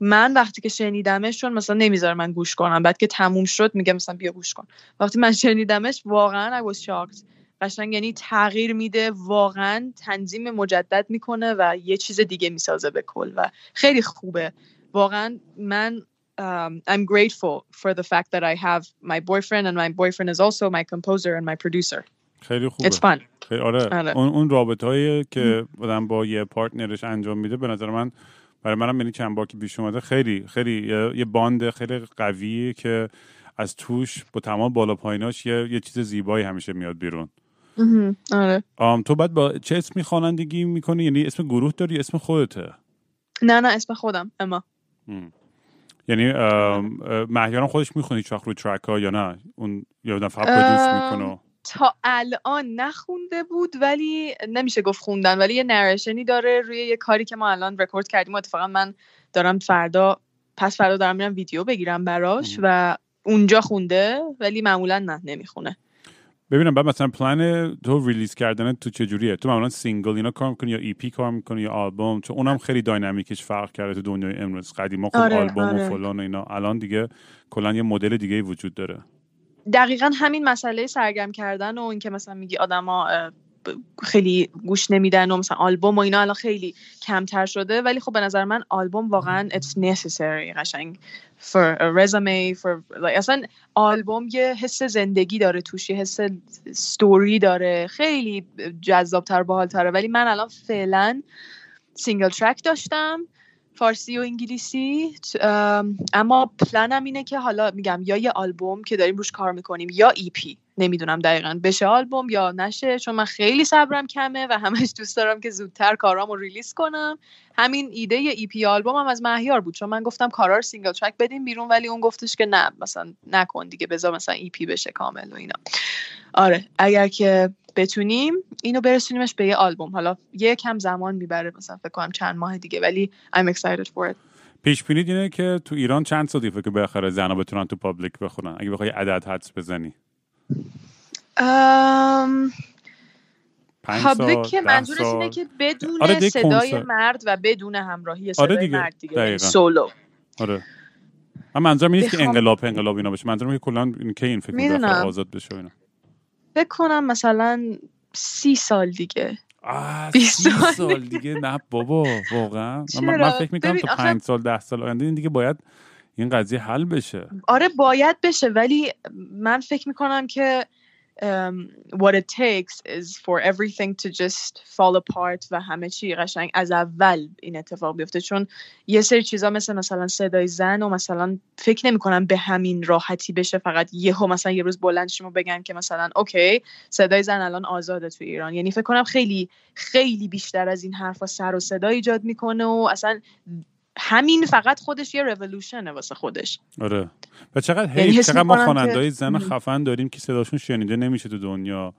من وقتی که شنیدمش چون مثلا نمی‌ذاره من گوش کنم بعد که تموم شد میگه مثلا بیا گوش کن. وقتی من شنیدمش واقعا I was shocked. قشنگ یعنی تغییر میده واقعا تنظیم مجدد می‌کنه و یه چیز دیگه می‌سازه به کل و خیلی خوبه. واقعا من um, I'm grateful for the fact that I have my boyfriend and my boyfriend is also my composer and my producer. خیلی خوبه. It's fun. خیلی آره. آره. اون اون رابطه هایی که آدم با یه پارتنرش انجام میده به نظر من برای منم یعنی چند بار که پیش اومده خیلی خیلی یه bond خیلی قویه که از توش با تمام بالا پاییناش یه, یه چیز زیبایی همیشه میاد بیرون آره آم تو بعد با چه اسمی خوانندگی می‌کنی یعنی اسم گروه داری اسم خودته نه نه اسم خودم اما یعنی مهیارم خودش می‌خونی چاخ رو track ها یا نه؟ اون یا فقط produce می‌کنه تا الان نخونده بود ولی نمیشه گفت خوندن. ولی یه narration ی داره روی یه کاری که ما الان رکورد کردیم و اتفاقا من دارم فردا پس فردا دارم میرم ویدیو بگیرم براش و اونجا خونده ولی معمولا نه نمی‌خونه. ببینم بعد مثلا پلن تو release کردن تو چجوریه؟ تو معمولا single اینا کار می‌کنی یا EP کار می‌کنی یا آلبوم؟ چون اونم خیلی dynamic ش فرق کرده تو دنیای امروز. قدیما خب آره، آلبوم آره. و فلان و اینا. الان دیگه کلا یه مدل دیگه وجود داره. دقیقا همین مسئله سرگرم کردن و اینکه مثلا میگی آدما خیلی گوش نمیدن و مثلا آلبوم و اینا الان خیلی کمتر شده ولی خب به نظر من آلبوم واقعا it's necessary قشنگ. For a resume for like, اصلا آلبوم یه حس زندگی داره توش یه حس ستوری داره. خیلی جذابتر باحالتره. ولی من الان فعلا single track داشتم. فارسی و انگلیسی. اما پلنم اینه که حالا میگم یا یه آلبوم که داریم روش کار می‌کنیم یا EP نمی‌دونم دقیقا بشه آلبوم یا نشه چون من خیلی صبرم کمه و همش دوست دارم که زودتر کارامو release کنم. همین ایده EP آلبوم هم از مهیار بود چون من گفتم کارا رو single track بدیم بیرون ولی اون گفتش که نه مثلا نکن دیگه بذار مثلا EP بشه کامل و اینا. آره اگر که بتونیم اینو برسونیمش به یه آلبوم. حالا یه کم زمان می‌بره مثلا فکر کنم چند ماه دیگه ولی I'm excited for it. پیش بینی اینه که تو ایران چند سال دیگه که بالاخره زنا بتونن تو public بخونن؟ اگه بخوای عدد حدس بزنی. ام، public که منظورش اینه که بدون آره صدای. مرد و بدون همراهی صدای آره دیگه، مرد دیگه یعنی دقیقاً. سولو. آره. من منظورم این نیست که انقلاب انقلاب اینا بشه. منظورم اینه که کلا این که این فکر آزاد بشه اینا. فکر کنم مثلا سی سال دیگه. سی سال سال دیگه. نه بابا واقعا. من, من؟ فکر می‌کنم آخه- پنج سال ده سال آینده این دیگه باید این قضیه حل بشه. آره باید بشه ولی من فکر می‌کنم که um, what it takes is for everything to just fall apart و همه چی قشنگ از اول این اتفاق بیفته. چون یه سری چیزا مثل مثلا صدای زن و مثلا فکر نمی کنم به همین راحتی بشه فقط یهو مثلا یه روز بلند شیم و بگن که مثلا اوکی صدای زن الان آزاده تو ایران. یعنی فکر کنم خیلی خیلی بیشتر از این حرفا سر و صدا ایجاد می‌کنه و اصلا همین فقط خودش یه رولوشنه واسه خودش. آره. و چقدر یعنی حس چقدر ما خواننده‌های زن. خفن داریم که صداشون شنیده نمیشه تو دنیا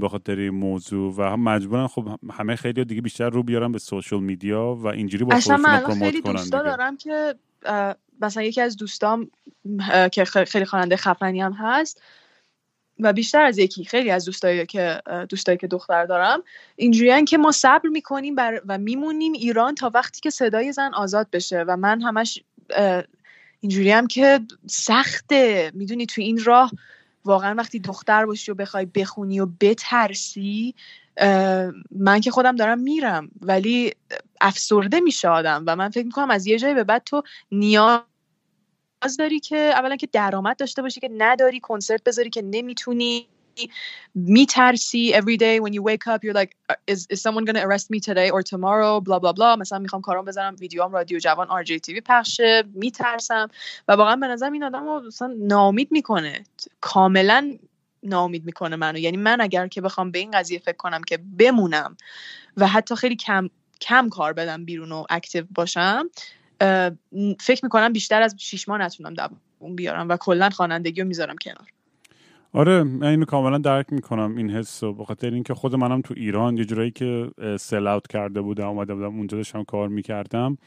به خاطر این موضوع. و هم مجبورن خب همه خیلی دیگه بیشتر رو بیارن به سوشال میدیا و اینجوری با خودشون پروموت خیلی کنن دوستا دیگه. دارم که مثلا یکی از دوستام که خیلی خواننده خفنی هم هست و بیشتر از یکی خیلی از دوستایی که دوستایی که دختر دارم اینجوریان که ما صبر می‌کنیم بر و میمونیم ایران تا وقتی که صدای زن آزاد بشه و من همش اینجوری هم که سخته. می‌دونی تو این راه واقعا وقتی دختر باشی و بخوای بخونی و بترسی من که خودم دارم میرم. ولی افسرده میشه آدم و من فکر می‌کنم از یه جایی به بعد تو نیاز داری که اولا که درآمد داشته باشی که نداری کنسرت بذاری که نمی‌تونی میترسی every day when you wake up you're like is, is someone gonna arrest me today or tomorrow bla bla bla مثلا می‌خوام کارام بذارم ویدیوام رادیو جوان آر جی تیوی پخشه میترسم. و واقعا به نظر این آدم رو مثلا ناامید می‌کنه. کاملا ناامید می‌کنه منو. یعنی من اگر که بخوام به این قضیه فکر کنم که بمونم و حتی خیلی کم کم کار بدم بیرون و اکتیو باشم فکر می‌کنم بیشتر از شیش ماه نتونم دووم بیارم و کلا خوانندگی رو می‌ذارم کنار. آره من اینو کاملا درک می‌کنم این حس رو بخاطر اینکه خود منم تو ایران یه جورایی که سل اوت کرده بودم اومده بودم اونجا داشتم کار می‌کردم.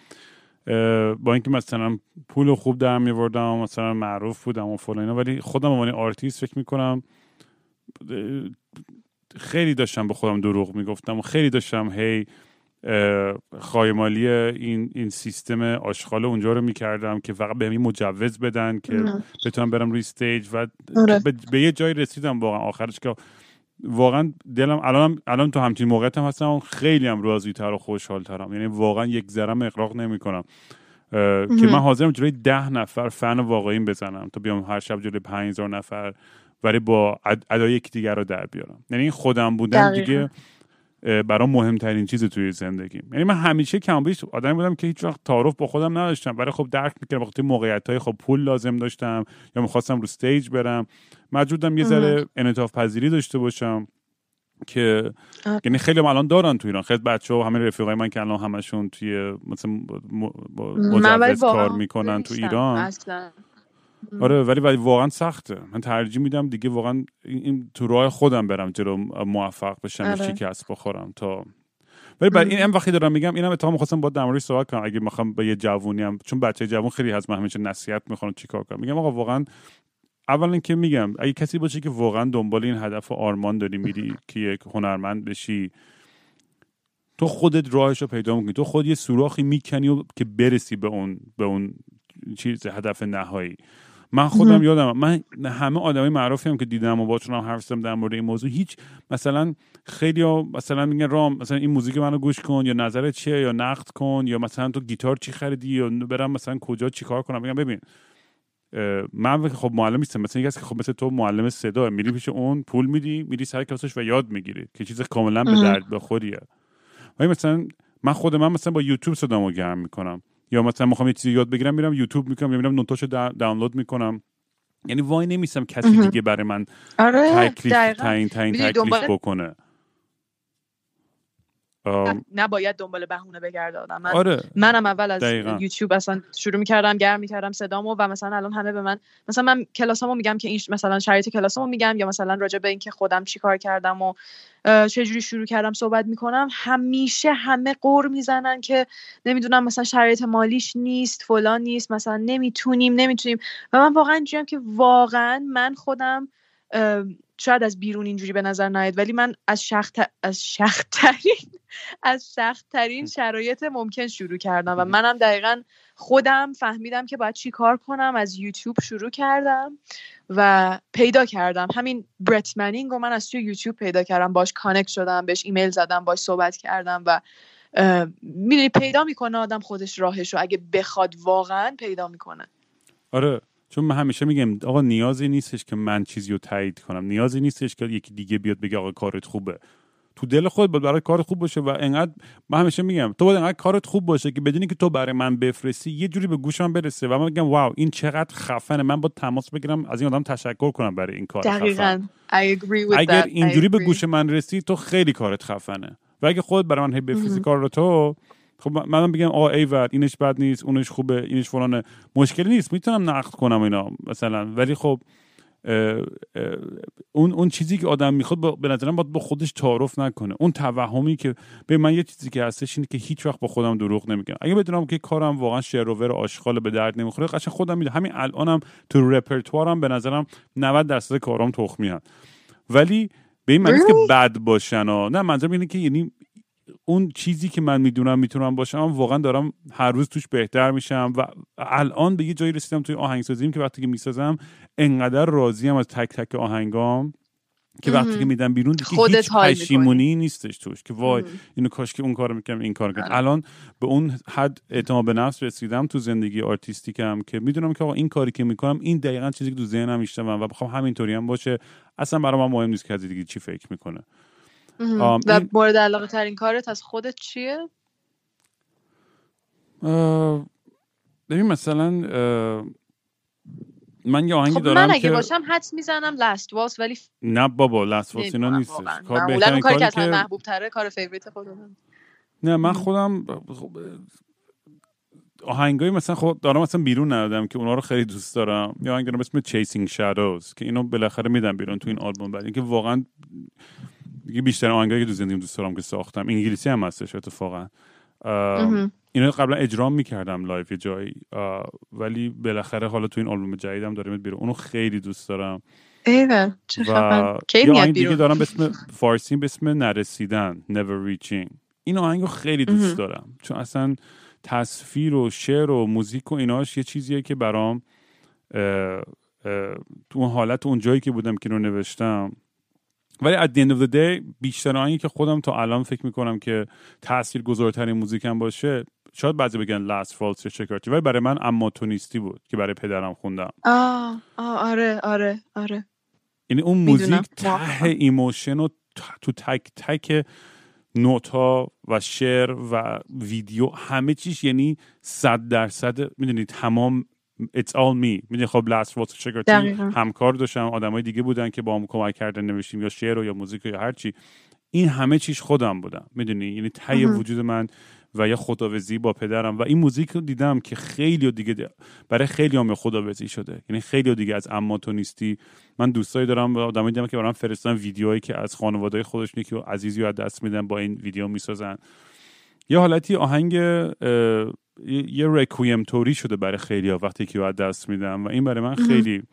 با اینکه مثلا پول خوب در میوردم و مثلا معروف بودم و فلان ولی خودم عنوان آرتیست فکر می‌کنم خیلی داشتم به خودم دروغ می‌گفتم و خیلی داشتم هی خایه‌مالی این این سیستم آشغال اونجا رو می‌کردم که فقط به مجوز بدن که بتونم برم روی stage و به, به یه جایی رسیدم واقعا. آخرش که واقعا دلم الان الان تو همچین موقعیتم هستم خیلی هم راضی‌تر و خوشحال‌ترم. یعنی واقعا یک ذره اغراق نمی‌کنم. که من حاضرم جلوی ده نفر فن واقعیم بزنم. تا بیام هر شب جلوی 5000 نفر ولی با ادای یکدیگر رو در بیارم. یعنی خودم بودن دیگه برام مهمترین چیز توی زندگی یعنی من همیشه کم بیش آدمی بودم که هیچ وقت تعارف با خودم نداشتم. ولی خب درک می‌کردم وقتی موقعیت های خب پول لازم داشتم یا می‌خواستم رو استیج برم مجبورم یه ذره انعطاف پذیری داشته باشم که یعنی خیلی الان دارن تو ایران. خیلی بچه و همه رفیقای من که الان همشون توی مثلا مجوز کار می‌کنن تو ایران. اصلا. آره ولی ولی واقعا سخته. من ترجیح میدم دیگه واقعا این تو راه خودم برم جلو موفق بشم آره. شکست بخورم تا. ولی برای این ام وقتی دارم میگم اینم اتفاقا می‌خواستم با دماری صحبت کنم. اگه می‌خوام با یه جوونی هم چون بچه جوون خیلی از من همیشه نصیحت می‌خوام چیکار کنم. میگم آقا واقعا اولا که میگم اگه کسی باشه که واقعا دنبال این هدف و آرمان داری میری که یک هنرمند بشی تو خودت راهش رو پیدا می‌کنی. تو خود یه سوراخی می‌کنی و که برسی به اون به اون چیز هدف نهایی. من خودم یادم من همه آدمای معروفی هم که دیدم و باشون هم حرف زدم در مورد این موضوع. هیچ مثلا خیلی ها مثلا میگن رام مثلا این موزیک منو گوش کن یا نظرت چیه یا نقد کن یا مثلا تو گیتار چی خریدی یا برم مثلا کجا چی کار کنم؟ میگم ببین من خب معلم نیستم مثلا کسی که خب مثل تو معلم صدا میری پیش اون پول میدی میری سر کلاسش و یاد می‌گیری که چیز کاملا به درد بخوریه. ولی مثلا من خود من مثلا با یوتیوب صدامو گرم می‌کنم. یا مثلا می‌خوام یه چیزی یاد بگیرم میرم یوتیوب می‌کنم یا میرم نوتاشو دانلود می‌کنم. یعنی وای نمیسم کسی دیگه برای من آره تکلیف تعیین تعیین تکلیف بکنه. نباید دنبال بهونه بگردادم من آره. منم اول از دقیقا. یوتیوب اصلا شروع می‌کردم گرم می‌کردم صدامو و مثلا الان همه به من مثلا من کلاسامو میگم که این مثلا شرایط کلاسامو میگم یا مثلا راجع به اینکه خودم چیکار کردم و چجوری شروع کردم صحبت می‌کنم همیشه همه قور می‌زنن که نمی‌دونم مثلا شرایط مالیش نیست فلان نیست مثلا نمی‌تونیم نمی‌تونیم و من واقعا اینجوریم که واقعا من خودم شاید از بیرون اینجوری به نظر نیاد ولی من از شخت از شختترین از شختترین شرایط ممکن شروع کردم و منم دقیقا خودم فهمیدم که باید چی کار کنم از یوتیوب شروع کردم و پیدا کردم. همین برت منینگ و من از توی یوتیوب پیدا کردم باش connect شدم بهش ایمیل زدم باش صحبت کردم و می‌دونی پیدا می‌کنه آدم خودش راهش رو اگه بخواد واقعا پیدا می‌کنه. آره. چون من همیشه میگم آقا نیازی نیستش که من چیزی رو تایید کنم. نیازی نیستش که یکی دیگه بیاد بگه آقا کارت خوبه. تو دل خود باید برای کار خوب باشه و انقدر من همیشه میگم تو باید انقدر کارت خوب باشه که بدونی که تو برای من بفرستی یه جوری به گوشم برسه و من میگم wow این چقدر خفنه. من با تماس بگیرم از این آدم تشکر کنم برای این کار دقیقاً. اگر اینجوری به گوش من رسی تو خیلی کارت خفنه. و اگه خود برای من بفرستی کار رو تو خب من بگم آ ای اینش بد نیست اونش خوبه اینش فلانه. مشکلی نیست می‌تونم نقد کنم اینا مثلا. ولی خب اون اون چیزی که آدم می‌خواد به نظرم باید با خودش تعارف نکنه. اون توهمی که به من یه چیزی که هستش اینه که هیچ وقت با خودم دروغ نمیگم. اگه بدونم که کارم واقعا شروور آشغال به درد نمی‌خوره قشنگ خودم میده همین الانم تو رپرتوارم به نظرم 90 درصد کارام تخمی ولی به این معنی که بد باشن ها نه منظورم اینه که یعنی اون چیزی که من می‌دونم می‌تونم باشم واقعا دارم هر روز توش بهتر میشم و الان به یه جایی رسیدم توی آهنگسازیم که وقتی که می‌سازم انقدر راضیم از تک تک آهنگام که وقتی که میدم بیرون دیگه هیچ پشیمونی نیستش توش که وای اینو کاش که اون کارو می‌کنم این کار کنم آره. الان به اون حد اعتماد به نفس رسیدم تو زندگی آرتیستیکم که می‌دونم که آقا این کاری که می‌کنم این دقیقا چیزی که تو ذهنم میشتم و بخوام همینطوری هم باشه. اصلا برای من مهم نیست که دیگه چی فکر می‌کنه. و مورد علاقه ترین کارت از خودت چیه؟ ببین مثلا من یه آهنگی خب دارم من اگه که باشم حدس می‌زنم لاست واس ولی نه بابا لاست واس اینا نیست. کار بهترین کاری که محبوب تره کار favorite خودم نه من خودم خب آهنگایی مثلا خب دارم مثلا بیرون ندادم که اونا رو خیلی دوست دارم. یا آهنگ دارم اسم Chasing Shadows که اینو بالاخره میدم بیرون تو این آلبوم بعد. اینکه واقعا دیگه بیشتر آهنگایی که تو زندگیم دوست دارم که ساختم. انگلیسی هم هستش اتفاقا. اینا قبلا اجرا می‌کردم live یه جایی ولی بالاخره حالا تو این آلبوم جدیدم داریم بیرون. اونو خیلی دوست دارم. ایوه و یه آهنگ دیگه دارم به اسم فارسی به اسم نرسیدن never reaching. این آهنگو خیلی دوست دارم. چون اصلا تصویر و شعر و موزیک و ایناش یه چیزیه که برام تو اون حالت اون جایی که بودم که رو نوشتم ولی at the end of the day بیشتر آنی که خودم تا الان فکر می‌کنم که تأثیر گذارترین موزیکم باشه شاید بعضی بگن لاست فالس یا شکارتی ولی برای من اما تو نیستی بود که برای پدرم خوندم. آه, آه آره آره آره. یعنی اون موزیک ته emotion و تو تک تک نوت ها و شعر و ویدیو همه چیش یعنی صد درصد می‌دونی تمام It's all me. می‌دونی خب لاست واتس همکار داشتم آدمای دیگه بودن که با هم کمک کردن نوشتیم یا شعر و یا موزیک یا هر چی. این همه چیش خودم بودم. می‌دونی؟ یعنی ته وجود من و یه خداوزی با پدرم. و این موزیک رو دیدم که خیلی دیگه برای خیلی هم خداوزی شده. یعنی خیلی دیگه از اما تو نیستی. من دوستایی دارم و آدمایی دیدم که برام فرستن ویدیوهایی که از خانواده خودشونی که عزیزی رو دست میدن با این ویدیو می‌سازن. یه حالتی آهنگ یه رکویم توری شده برای خیلی ها وقتی که از دست میدم و این برای من خیلی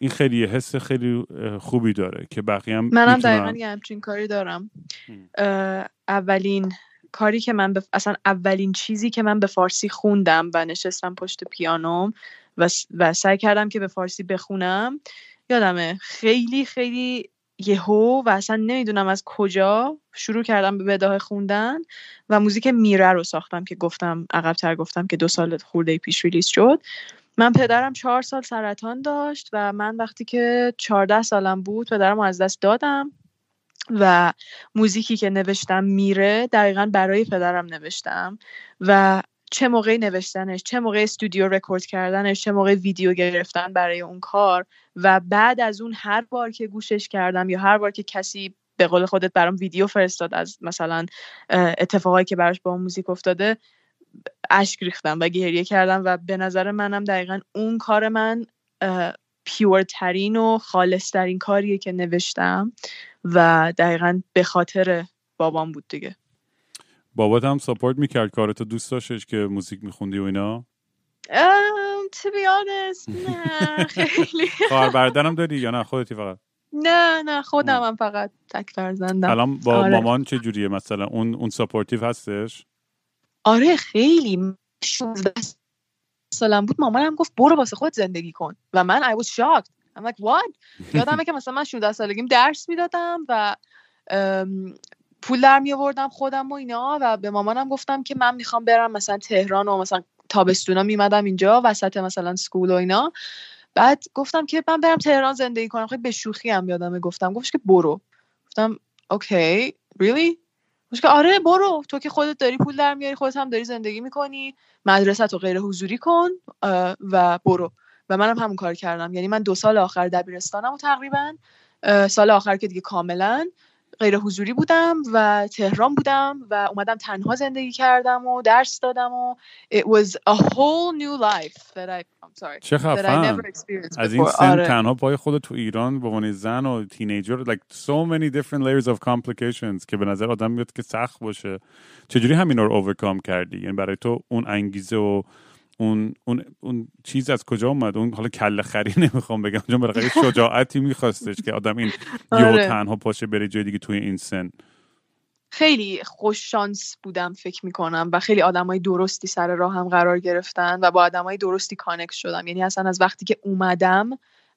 این خیلی حس خیلی خوبی داره که بقیه هم منم دقیقا یه همچین کاری دارم. اولین کاری که من به- اصلا اولین چیزی که من به فارسی خوندم و نشستم پشت پیانوم و, و سعی کردم که به فارسی بخونم یادمه خیلی خیلی یهو و اصلا نمی‌دونم از کجا شروع کردم به بداهه خوندن و موزیک میره رو ساختم که گفتم عقبتر گفتم که دو سال خورده پیش release شد. من پدرم چهار سال سرطان داشت و من وقتی که چهارده سالم بود پدرم از دست دادم و موزیکی که نوشتم میره دقیقا برای پدرم نوشتم و چه موقعی نوشتنش چه موقع استودیو رکورد کردنش چه موقع ویدیو گرفتن برای اون کار و بعد از اون هر بار که گوشش کردم یا هر بار که کسی به قول خودت برام ویدیو فرستاد از مثلا اتفاقایی که براش با اون موزیک افتاده اشک ریختم و گریه کردم و به نظر منم دقیقا اون کار من پیورترین و خالصترین کاریه که نوشتم و دقیقا به خاطر بابام بود دیگه. بابات هم ساپورت می‌کرد کارتو. دوست داشتش که موزیک میخوندی و اینا؟ to be honest نه خیلی. خواهر برادرم داری یا نه؟ خودتی فقط؟ نه نه خودم هم فقط تک فرزندم الان با آره. مامان چه جوریه مثلا؟ اون اون ساپورتیو هستش؟ آره خیلی. 16 سالم بود. مامانم گفت برو واسه خود زندگی کن. و من I was shocked. I'm like what یادمه که مثلا من 16 سالگیم درس می‌دادم و پول در می آوردم خودم و اینا و به مامانم گفتم که من می‌خوام برم مثلا تهران و مثلا تابستونا میمدم اینجا وسط مثلا سکول و اینا. بعد گفتم که من برم تهران زندگی کنم. خیلی به شوخی هم یادمه گفتم. گفتش که برو. گفتم اوکی. Really? گفتش که آره برو. تو که خودت داری پول در میاری خودت هم داری زندگی می‌کنی. مدرسه تو غیر حضوری کن و برو. و منم همون کار کردم. یعنی من دو سال آخر دبیرستانم و تقریبا سال آخر که دیگه کاملا غیر حضوری بودم و تهران بودم و اومدم تنها زندگی کردم و درس دادم و it was a whole new life that I I'm sorry چه that I خفن never experienced از این. سن آره. تنها پای خود تو ایران به عنوان زن و تینیجر like so many different layers of complications که به نظر آدم میاد که سخت باشه چجوری همینا رو اوورکام کردی یعنی برای تو اون انگیزه و اون اون اون چیز از کجا اومد؟ اون حالا کله خری نمی‌خوام بگم چون بالاخره شجاعتی میخواستش که آدم این آره. تنها پاشه بره جای دیگه توی این سن. خیلی خوش شانس بودم فکر می‌کنم و خیلی آدمای درستی سر راهم قرار گرفتن و با آدمای درستی کانکت شدم. یعنی اصلا از وقتی که اومدم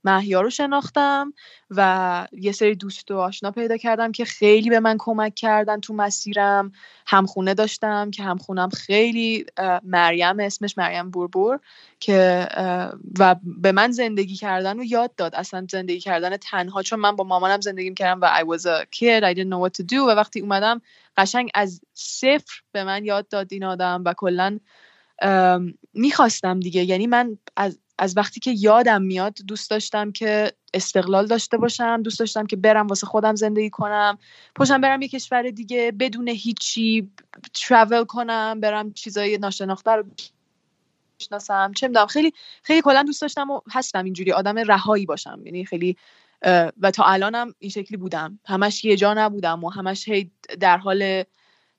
محیا رو شناختم و یه سری دوست و آشنا پیدا کردم که خیلی به من کمک کردن تو مسیرم. همخونه داشتم که همخونم خیلی مریم اسمش مریم بوربور که و به من زندگی کردن رو یاد داد. اصلا زندگی کردن تنها چون من با مامانم زندگی کردم و I was a kid I didn't know what to do. و وقتی اومدم قشنگ از صفر به من یاد داد این آدم و کلا می‌خواستم دیگه. یعنی من از از وقتی که یادم میاد دوست داشتم که استقلال داشته باشم دوست داشتم که برم واسه خودم زندگی کنم پاشم برم یه کشور دیگه بدون هیچی ترافل کنم برم چیزای ناشناخته رو بشناسم. چه می‌دونم خیلی خیلی کلا دوست داشتم و هستم اینجوری آدم رهایی باشم. یعنی خیلی و تا الانم این شکلی بودم. همش یه جا نبودم و همش هی در حال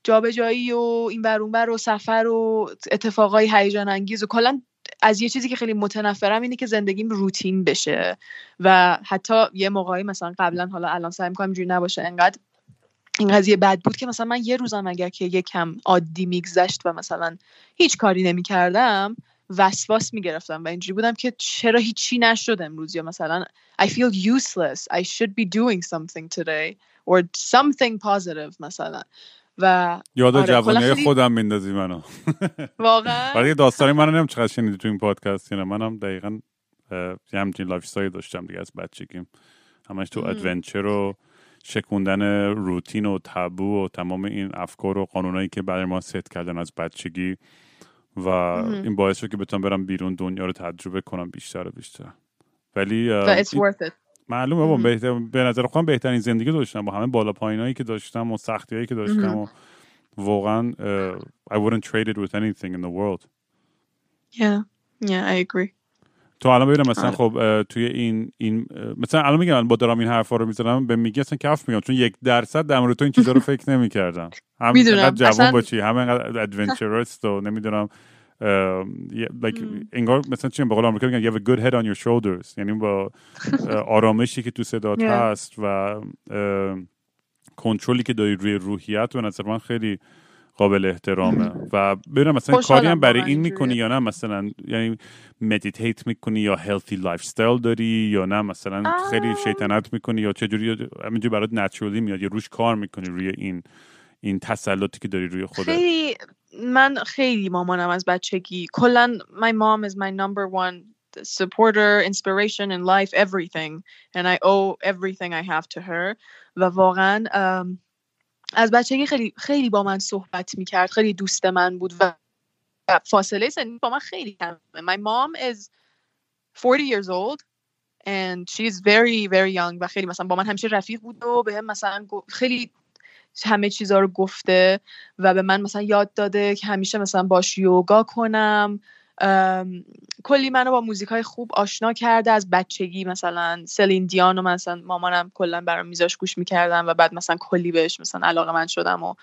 جابجایی و این بر اون بر و سفر و اتفاقای هیجان انگیز و کلا از یه چیزی که خیلی متنفرم اینه که زندگیم روتین بشه و حتی یه موقعی مثلا قبلا حالا الان سعی می‌کنم اینجوری نباشه انقدر این قضیه بد بود که مثلا من یه روزم اگر که یکم عادی میگذشت و مثلا هیچ کاری نمی‌کردم وسواس می‌گرفتم و اینجوری بودم که چرا هیچی نشد امروز؟ یا مثلا I feel useless. I should be doing something today or something positive مثلا. و یاد آره، جوانی خیلی- خودم میندازی منو. واقعا. ولی داستانی منو نمی‌دونم چقدر شنیدی تو این پادکست. یعنی منم دقیقا یه همچین lifestyle داشتم دیگه از بچگیم. همش تو. adventure و شکوندن روتین و تابو و تمام این افکار و قانونایی که برای ما ست کردن از بچگی و این باعث شد که بتونم برم بیرون دنیا رو تجربه کنم بیشتر و بیشتر. ولی اه، و it's این- worth it. معلومه بابا. بهتر به نظر خودم بهترین زندگی داشتم با همه بالا پایینایی که داشتم و سختیایی که داشتم. و واقعا I wouldn't trade it with anything in the world yeah yeah I agree تو الان ببینم مثلا آره. خب توی این این مثلا الان میگم با دارم این حرفا رو می‌زنم به میگه اصلا کف میگم چون یک درصد در مورد تو این چیزا رو فکر نمی‌کردم هم می‌دونم. انقدر جوان اصلا- باشی هم انقدر ادونچرست و نمی‌دونم like انگار مثلا چی به قول آمریکا میگن you have a good head on your shoulders. یعنی با آرامشی که تو صدات Yeah. هست و کنترلی که داری روی روحیت به نظر من خیلی قابل احترامه. و ببینم مثلا کاری هم برای این. می‌کنی یا نه؟ مثلا یعنی meditate می‌کنی یا healthy lifestyle داری یا نه؟ مثلا آه. خیلی شیطنت می‌کنی یا چجوری؟ همینجوری برات naturally میاد یا روش کار می‌کنی روی این این تسلطی که داری روی خودت. خیلی من خیلی مامانم از بچگی. کلا my mom is my number one supporter inspiration in life everything. And I owe everything I have to her. و واقعا ام، از بچگی خیلی خیلی با من صحبت می‌کرد. خیلی دوست من بود و و فاصله سنی با من خیلی کمه my mom is 40 years old and she's very very young. و خیلی مثلا با من همیشه رفیق بود و به هم مثلا گو- خیلی همه چیزا رو گفته و به من مثلا یاد داده که همیشه مثلا باش یوگا کنم. کلی منو با موزیک های خوب آشنا کرده. از بچگی مثلا سلین دیان و مثلا مامانم کلا برام میذاش گوش می‌کردم و بعد مثلا کلی بهش مثلا علاقه‌مند شدم و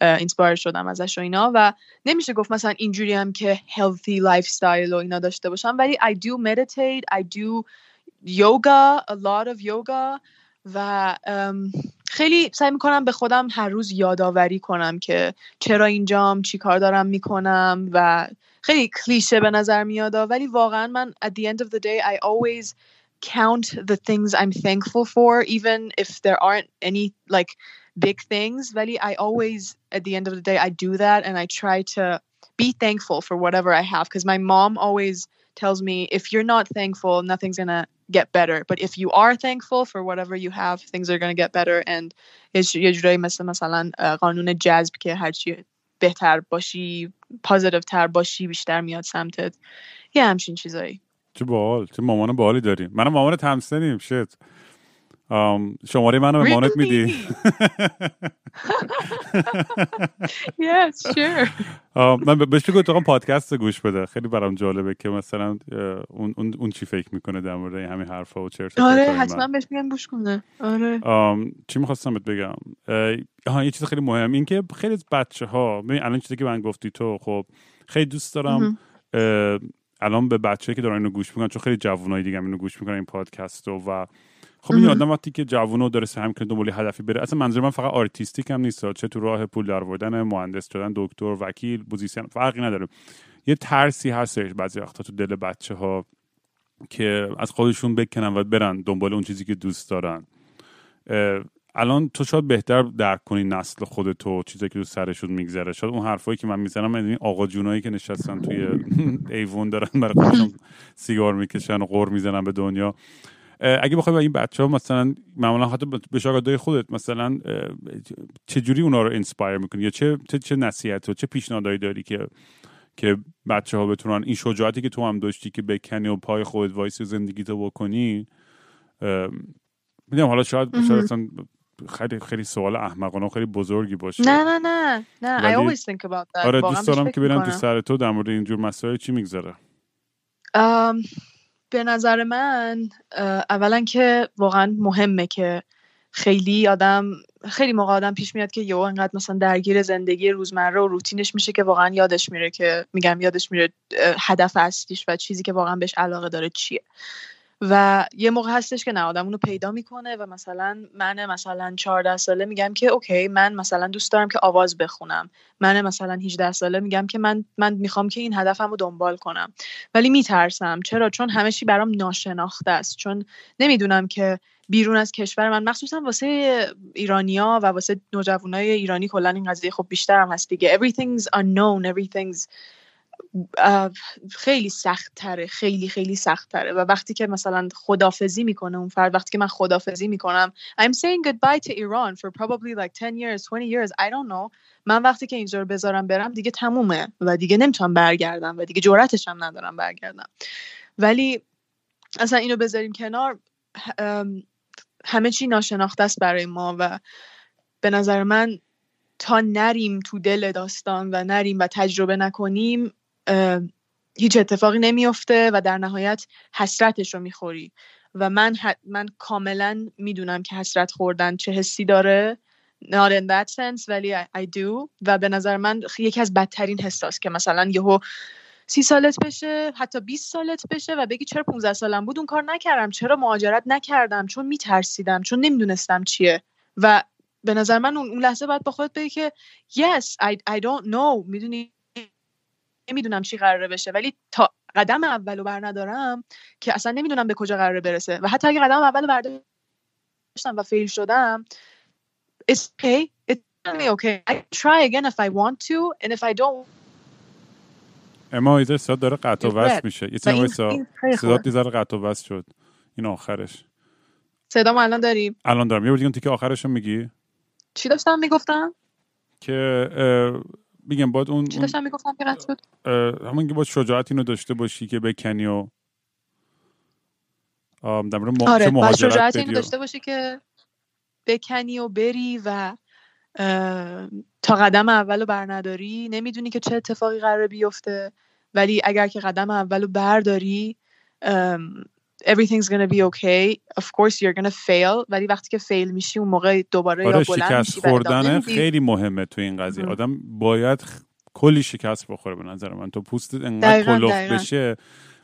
inspire شدم ازش و اینا. و نمیشه گفت مثلا اینجوری هم که healthy lifestyle و اینا داشته باشم. ولی I do meditate I do yoga a lot of yoga. و ام، خیلی سعی میکنم به خودم هر روز یادآوری کنم که چرا اینجام چی کار دارم میکنم و خیلی کلیشه به نظر میاد ولی واقعا من at the end of the day I always count the things I'm thankful for even if there aren't any like big things ولی I always at the end of the day I do that and I try to be thankful for whatever I have because my mom always tells me if you're not thankful nothing's gonna get better. But if you are thankful for whatever you have things are gonna get better. And یه جورایی مثل مثلا قانون جذب که هرچی بهتر باشی پازیتیو تر باشی بیشتر میاد سمتت. یه همچین چیزایی. چه باحال چه مامان باحالی داری. منم مامان همسنیم شت. شماره منو به مامانت میدی؟ Yes sure. من بهش بگو اتفاقا پادکست گوش بده. خیلی برام جالبه که مثلا اون, اون, چی فکر می‌کنه در مورد همین حرفا و چرت آره. حتما بهش میگن گوش کنه. آره. چی می‌خواستم بهت بگم؟ آها یه چیز خیلی مهم این که خیلی از بچه ها ببین الان چیزی که من گفتی تو خب خیلی دوست دارم الان به بچه که دارن اینو گوش می‌کنن چون خیلی جوانای دیگه هم اینو گوش می‌کنن این پادکست رو و خب این. آدم وقتی که جوونو داره سعی کنه دنبال هدفی بره اصلا منظور من فقط artistic هم نیست چه تو راه پول در آوردن مهندس شدن دکتر وکیل musician فرقی نداره. یه ترسی هستش بعضی وقتا تو دل بچه ها که از خودشون بکنن و برن دنبال اون چیزی که دوست دارن. الان تو شاید بهتر درک کنی نسل خودتو چیزی که تو سرشون میگذره. شاید اون حرفایی که من می‌زنم این آقا جونایی که نشستن توی ایوون دارن برای خودشون سیگار می‌کشن و غر می‌زنن به دنیا. اگه بخوای با این بچه ها مثلا معمولا حتی به شاگردای خودت مثلا اه، چجوری اونا رو inspire می‌کنی؟ یا چه چه, چه نصیحت و چه پیشنهادایی داری که که بچه ها بتونن این شجاعتی که تو هم داشتی که بکنی و پای خودت وایسی زندگی تو بکنی؟ می‌دونم حالا شاید شاید. اصلا خیلی خیلی سوال احمقانه خیلی بزرگی باشه. نه نه نه نه. I always think about that. آره دوست دارم که برم تو. سر تو در مورد اینجور مسائل چی میگذره؟ ام، به نظر من اولا که واقعا مهمه که خیلی آدم خیلی موقع آدم پیش میاد که یهو انقدر مثلا درگیر زندگی روزمره و روتینش میشه که واقعا یادش میره که میگم یادش میره هدف اصلیش و چیزی که واقعا بهش علاقه داره چیه. و یه موقع هستش که نه آدم اونو پیدا می‌کنه و مثلا من مثلا 14 ساله میگم که اوکی من مثلا دوست دارم که آواز بخونم. من مثلا 18 ساله میگم که من من می‌خوام که این هدفم رو دنبال کنم. ولی میترسم. چرا؟ چون همه چی برام ناشناخته است. چون نمی‌دونم که بیرون از کشور من مخصوصا واسه ایرانیا و واسه نوجوانای ایرانی کلا این قضیه خب بیشتر هم هست دیگه. Everything's unknown. Everything's خیلی سخت تره خیلی خیلی سخت تره و وقتی که مثلا خدافزی می‌کنه اون فرد وقتی که من خدافزی می‌کنم I'm saying goodbye to Iran for probably like 10 years 20 years I don't know. من وقتی که اینجا رو بذارم برم دیگه تمومه و دیگه نمی‌تونم برگردم و دیگه جرأتش هم ندارم برگردم. ولی اصلا اینو بذاریم کنار. همه چی ناشناخته است برای ما و به نظر من تا نریم تو دل داستان و نریم و تجربه نکنیم هیچ اتفاقی نمیفته و در نهایت حسرتش رو می‌خوری. و من من کاملا می‌دونم که حسرت خوردن چه حسی داره. Not in that sense ولی I, I do. و به نظر من یکی از بدترین حساست که مثلا یهو سی سالت بشه حتی 20 سالت بشه و بگی چرا 15 سالم بود؟ اون کار نکردم. چرا مهاجرت نکردم؟ چون میترسیدم چون نمی‌دونستم چیه. و به نظر من اون لحظه باید با خودت بگی که yes I, I don't know. می‌دونی؟ نمی‌دونم چی قراره بشه ولی تا قدم اولو بر ندارم که اصلا نمی‌دونم به کجا قراره برسه. و حتی اگه قدم اولو برداشتم و فیل شدم it's okay. It's okay. I try again if I want to and if I don't اما ایزه صدا داره قطع و وصل میشه. یه چند صدا دیزار قطع و وصل شد. این آخرش. صدا الان داریم الان دارم. یه بار که آخرش میگی؟ چی داشتم می‌گفتم؟ که میگم باید اون چی داشتم می‌گفتم که شد؟ همون که باید شجاعت اینو داشته باشی که بکنی و در مورد آره باید شجاعت اینو داشته باشی که بکنی و بری و تا قدم اولو بر نداری نمی‌دونی که چه اتفاقی قرار بیفته ولی اگر که قدم اولو برداری everything's gonna be okay. Of course you're gonna fail. ولی وقتی که فیل میشی اون موقع دوباره آره یا بلند شکست خوردن خیلی مهمه تو این قضیه. آدم باید کلی شکست بخوره به نظر من. تو پوست انقدر کلوف بشه.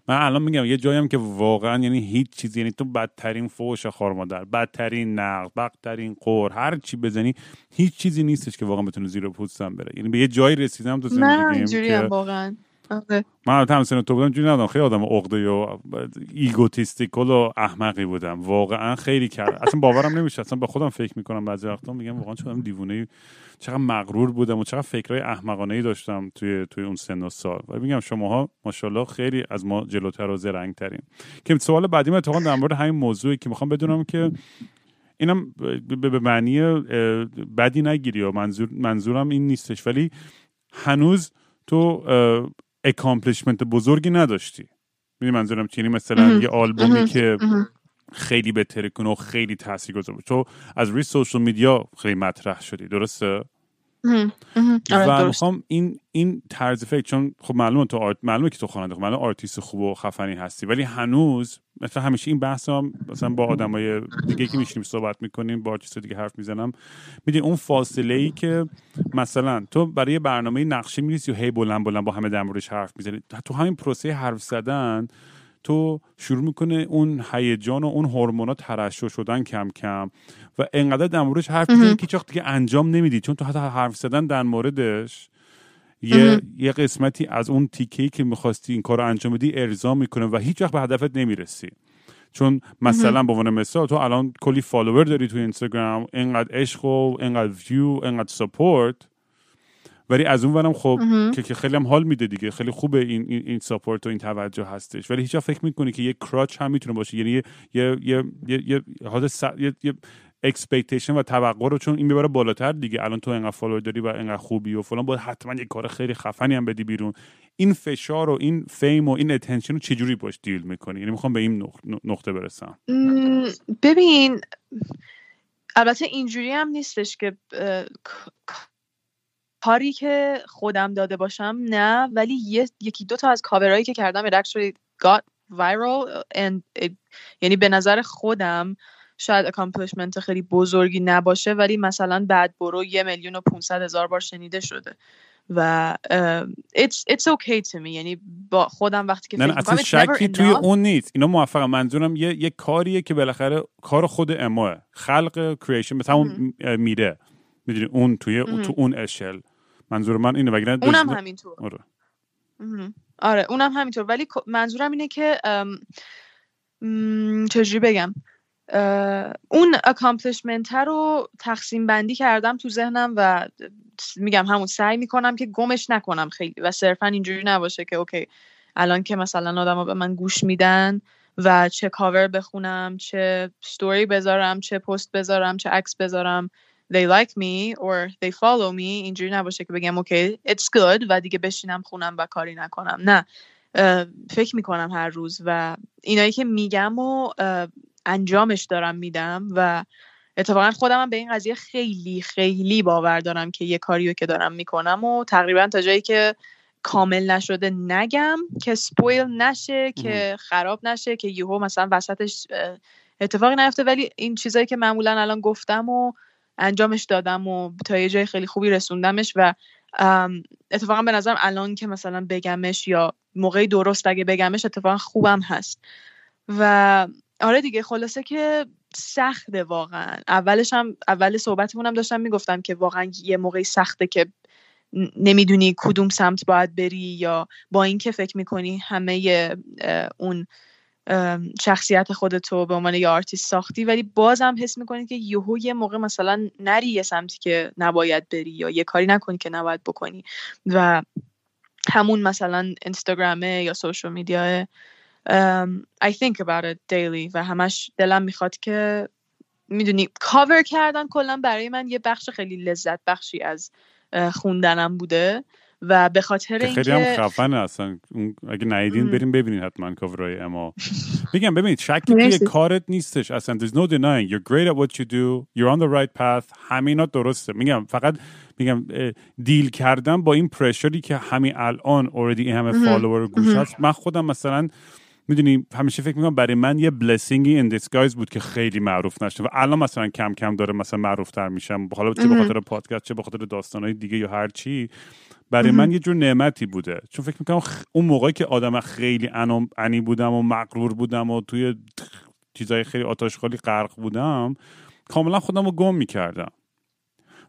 من الان میگم یه جایم که واقعا یعنی هیچ چیزی یعنی تو بدترین فوش خار مادر بدترین نقد بدترین قور هر چی بزنی هیچ چیزی نیستش که واقعا بتونه زیر پوستم بره. یعنی به یه جایی رسیدم تو زندگیم که واقعا. آره. من البته همسن تو بودم جوری ندارم. خیلی آدم عقده‌ای و egotistical و احمقی بودم. واقعا خیلی کرد اصلا باورم نمیشه اصلا به خودم فکر می‌کنم بعضی وقتا. میگم واقعا چقدر دیوونه چقدر مغرور بودم و چقدر فکرهای احمقانه ای داشتم توی توی اون سن و سال. و میگم شماها ماشاءالله خیلی از ما جلوتر و زرنگ ترین که سوال بعدی من اتفاقا در مورد همین موضوعی که می‌خوام بدونم که اینم به معنی بدی نگیری و منظور منظورم این نیستش. ولی هنوز تو accomplishment بزرگی نداشتی. می‌دونی منظورم چینی مثلا یه آلبومی که خیلی بهتر کنه و خیلی تاثیرگذار بود تو از روی social media خیلی مطرح شدی درسته؟ و می‌خوام این این طرز فکر چون خب معلومه تو art معلومه که تو خواننده خب معلومه آرتیست خوب و خفنی هستی ولی هنوز مثلا همیشه این بحث هم مثلا با آدمای دیگه که میشینیم صحبت می‌کنیم با آرتیست دیگه حرف می‌زنم میدین اون فاصله ای که مثلا تو برای برنامه نقشه میریسی و هی بلند بلند با همه در موردش حرف می‌زنی. تو همین پروسه حرف زدن تو شروع می‌کنه اون هیجان و اون هورمونا ترشح شدن کم کم و انقدر در موردش حرف می‌زنی که چاخت دیگه انجام نمیدی چون تو حتی حرف زدن در موردش یه, یه قسمتی از اون تیکهی که می‌خواستی این کار رو انجام بدی ارضا می‌کنه و هیچ وقت به هدفت نمی‌رسی. چون مثلا به عنوان مثال تو الان کلی follower داری تو اینستاگرام اینقدر عشق و اینقدر ویو اینقدر support ولی از اون ورم خب که, که خیلی هم حال میده دیگه. خیلی خوبه این این, این support و این توجه هستش. ولی هیچ فکر می‌کنی که یه crutch هم می‌تونه باشه. یعنی یه یه یه یه یه, یه, یه expectation و توقع رو چون این می‌بره بالاتر دیگه. الان تو انقدر follower داری و انقدر خوبی و فلان باید حتما یه کار خیلی خفنی هم بدی بیرون. این فشار و این fame و این attention رو چجوری باش deal می‌کنی؟ یعنی می‌خوام به این نقطه برسم. ببین البته اینجوری هم نیستش که کاری که خودم داده باشم نه. ولی یکی دو تا از کاورایی که کردم it actually got viral and یعنی به نظر خودم شاید accomplishment خیلی بزرگی نباشه ولی مثلا بعد برو یه میلیون و 500 هزار بار شنیده شده. و it's, it's okay to me. یعنی با خودم وقتی که نه اصلا شکی توی اون نیست. اینا موفق منظورم یه, یه کاریه که بالاخره کار خودت باشه خلق creation مثل همون میره می‌دونی اون توی تو اون اشل. منظور من اینه وگرنه اونم همینطور. آره. آره اونم همینطور. ولی منظورم اینه که چجوری بگم؟ اون accomplishment رو تقسیم بندی کردم تو ذهنم و میگم همون سعی می‌کنم که گمش نکنم خیلی. و صرفا اینجوری نباشه که okay الان که مثلا آدم به من گوش میدن و چه کاور بخونم چه ستوری بذارم چه پست بذارم چه عکس بذارم they like me or they follow me. اینجوری نباشه که بگم okay it's good و دیگه بشینم خونم و کاری نکنم. نه. فکر می‌کنم هر روز و اینایی که میگم و انجامش دارم میدم و اتفاقا خودم به این قضیه خیلی خیلی باور دارم که یه کاریو که دارم می‌کنم و تقریبا تا جایی که کامل نشده نگم که سپویل نشه که خراب نشه که یهو مثلا وسطش اتفاقی نیفته. ولی این چیزایی که معمولا الان گفتم و انجامش دادم و تا یه جای خیلی خوبی رسوندمش و اتفاقا به نظرم الان که مثلا بگمش یا موقعی درست اگه بگمش اتفاقا خوبم هست. و آره دیگه خلاصه که سخته واقعا. اولش هم اول صحبتمونم داشتم می‌گفتم که واقعا یه موقعی سخته که نمی‌دونی کدوم سمت باید بری یا با اینکه فکر می‌کنی همه اون شخصیت خودتو به عنوان یه آرتیست ساختی ولی بازم حس می‌کنی که یهو یه موقع مثلا نری یه سمتی که نباید بری یا یه کاری نکنی که نباید بکنی. و همون مثلا اینستاگرامه یا سوشال میدیا I think about it daily و همش دلم می‌خواد که می‌دونی کاور کردن کلا برای من یه بخش خیلی لذت بخشی از خوندنم بوده. و به خاطر اینکه خیلی هم خفنه اصلا. اگه ندیدین بریم ببینید حتما کاورای اما. میگم ببینید شکی توی کارت نیستش اصلا. There's no denying. You're great at what you do. You're on the right path. همینا درسته. میگم فقط میگم deal کردن با این pressure ی که همین الان آوردی این همه follower گوش هست. من خودم مثلا می‌دونی همیشه فکر می‌کنم برای من یه blessing ی in disguise بود که خیلی معروف نشه و الان مثلا کم کم داره مثلا معروف تر میشم حالا چه به خاطر پادکست چه به خاطر داستانهای دیگه یا هر چی. برای من یه جور نعمتی بوده. چون فکر می‌کنم اون موقعی که آدم خیلی انی بودم و مغرور بودم و توی چیزای خیلی آت آشغالی غرق بودم کاملا خودم رو گم می‌کردم.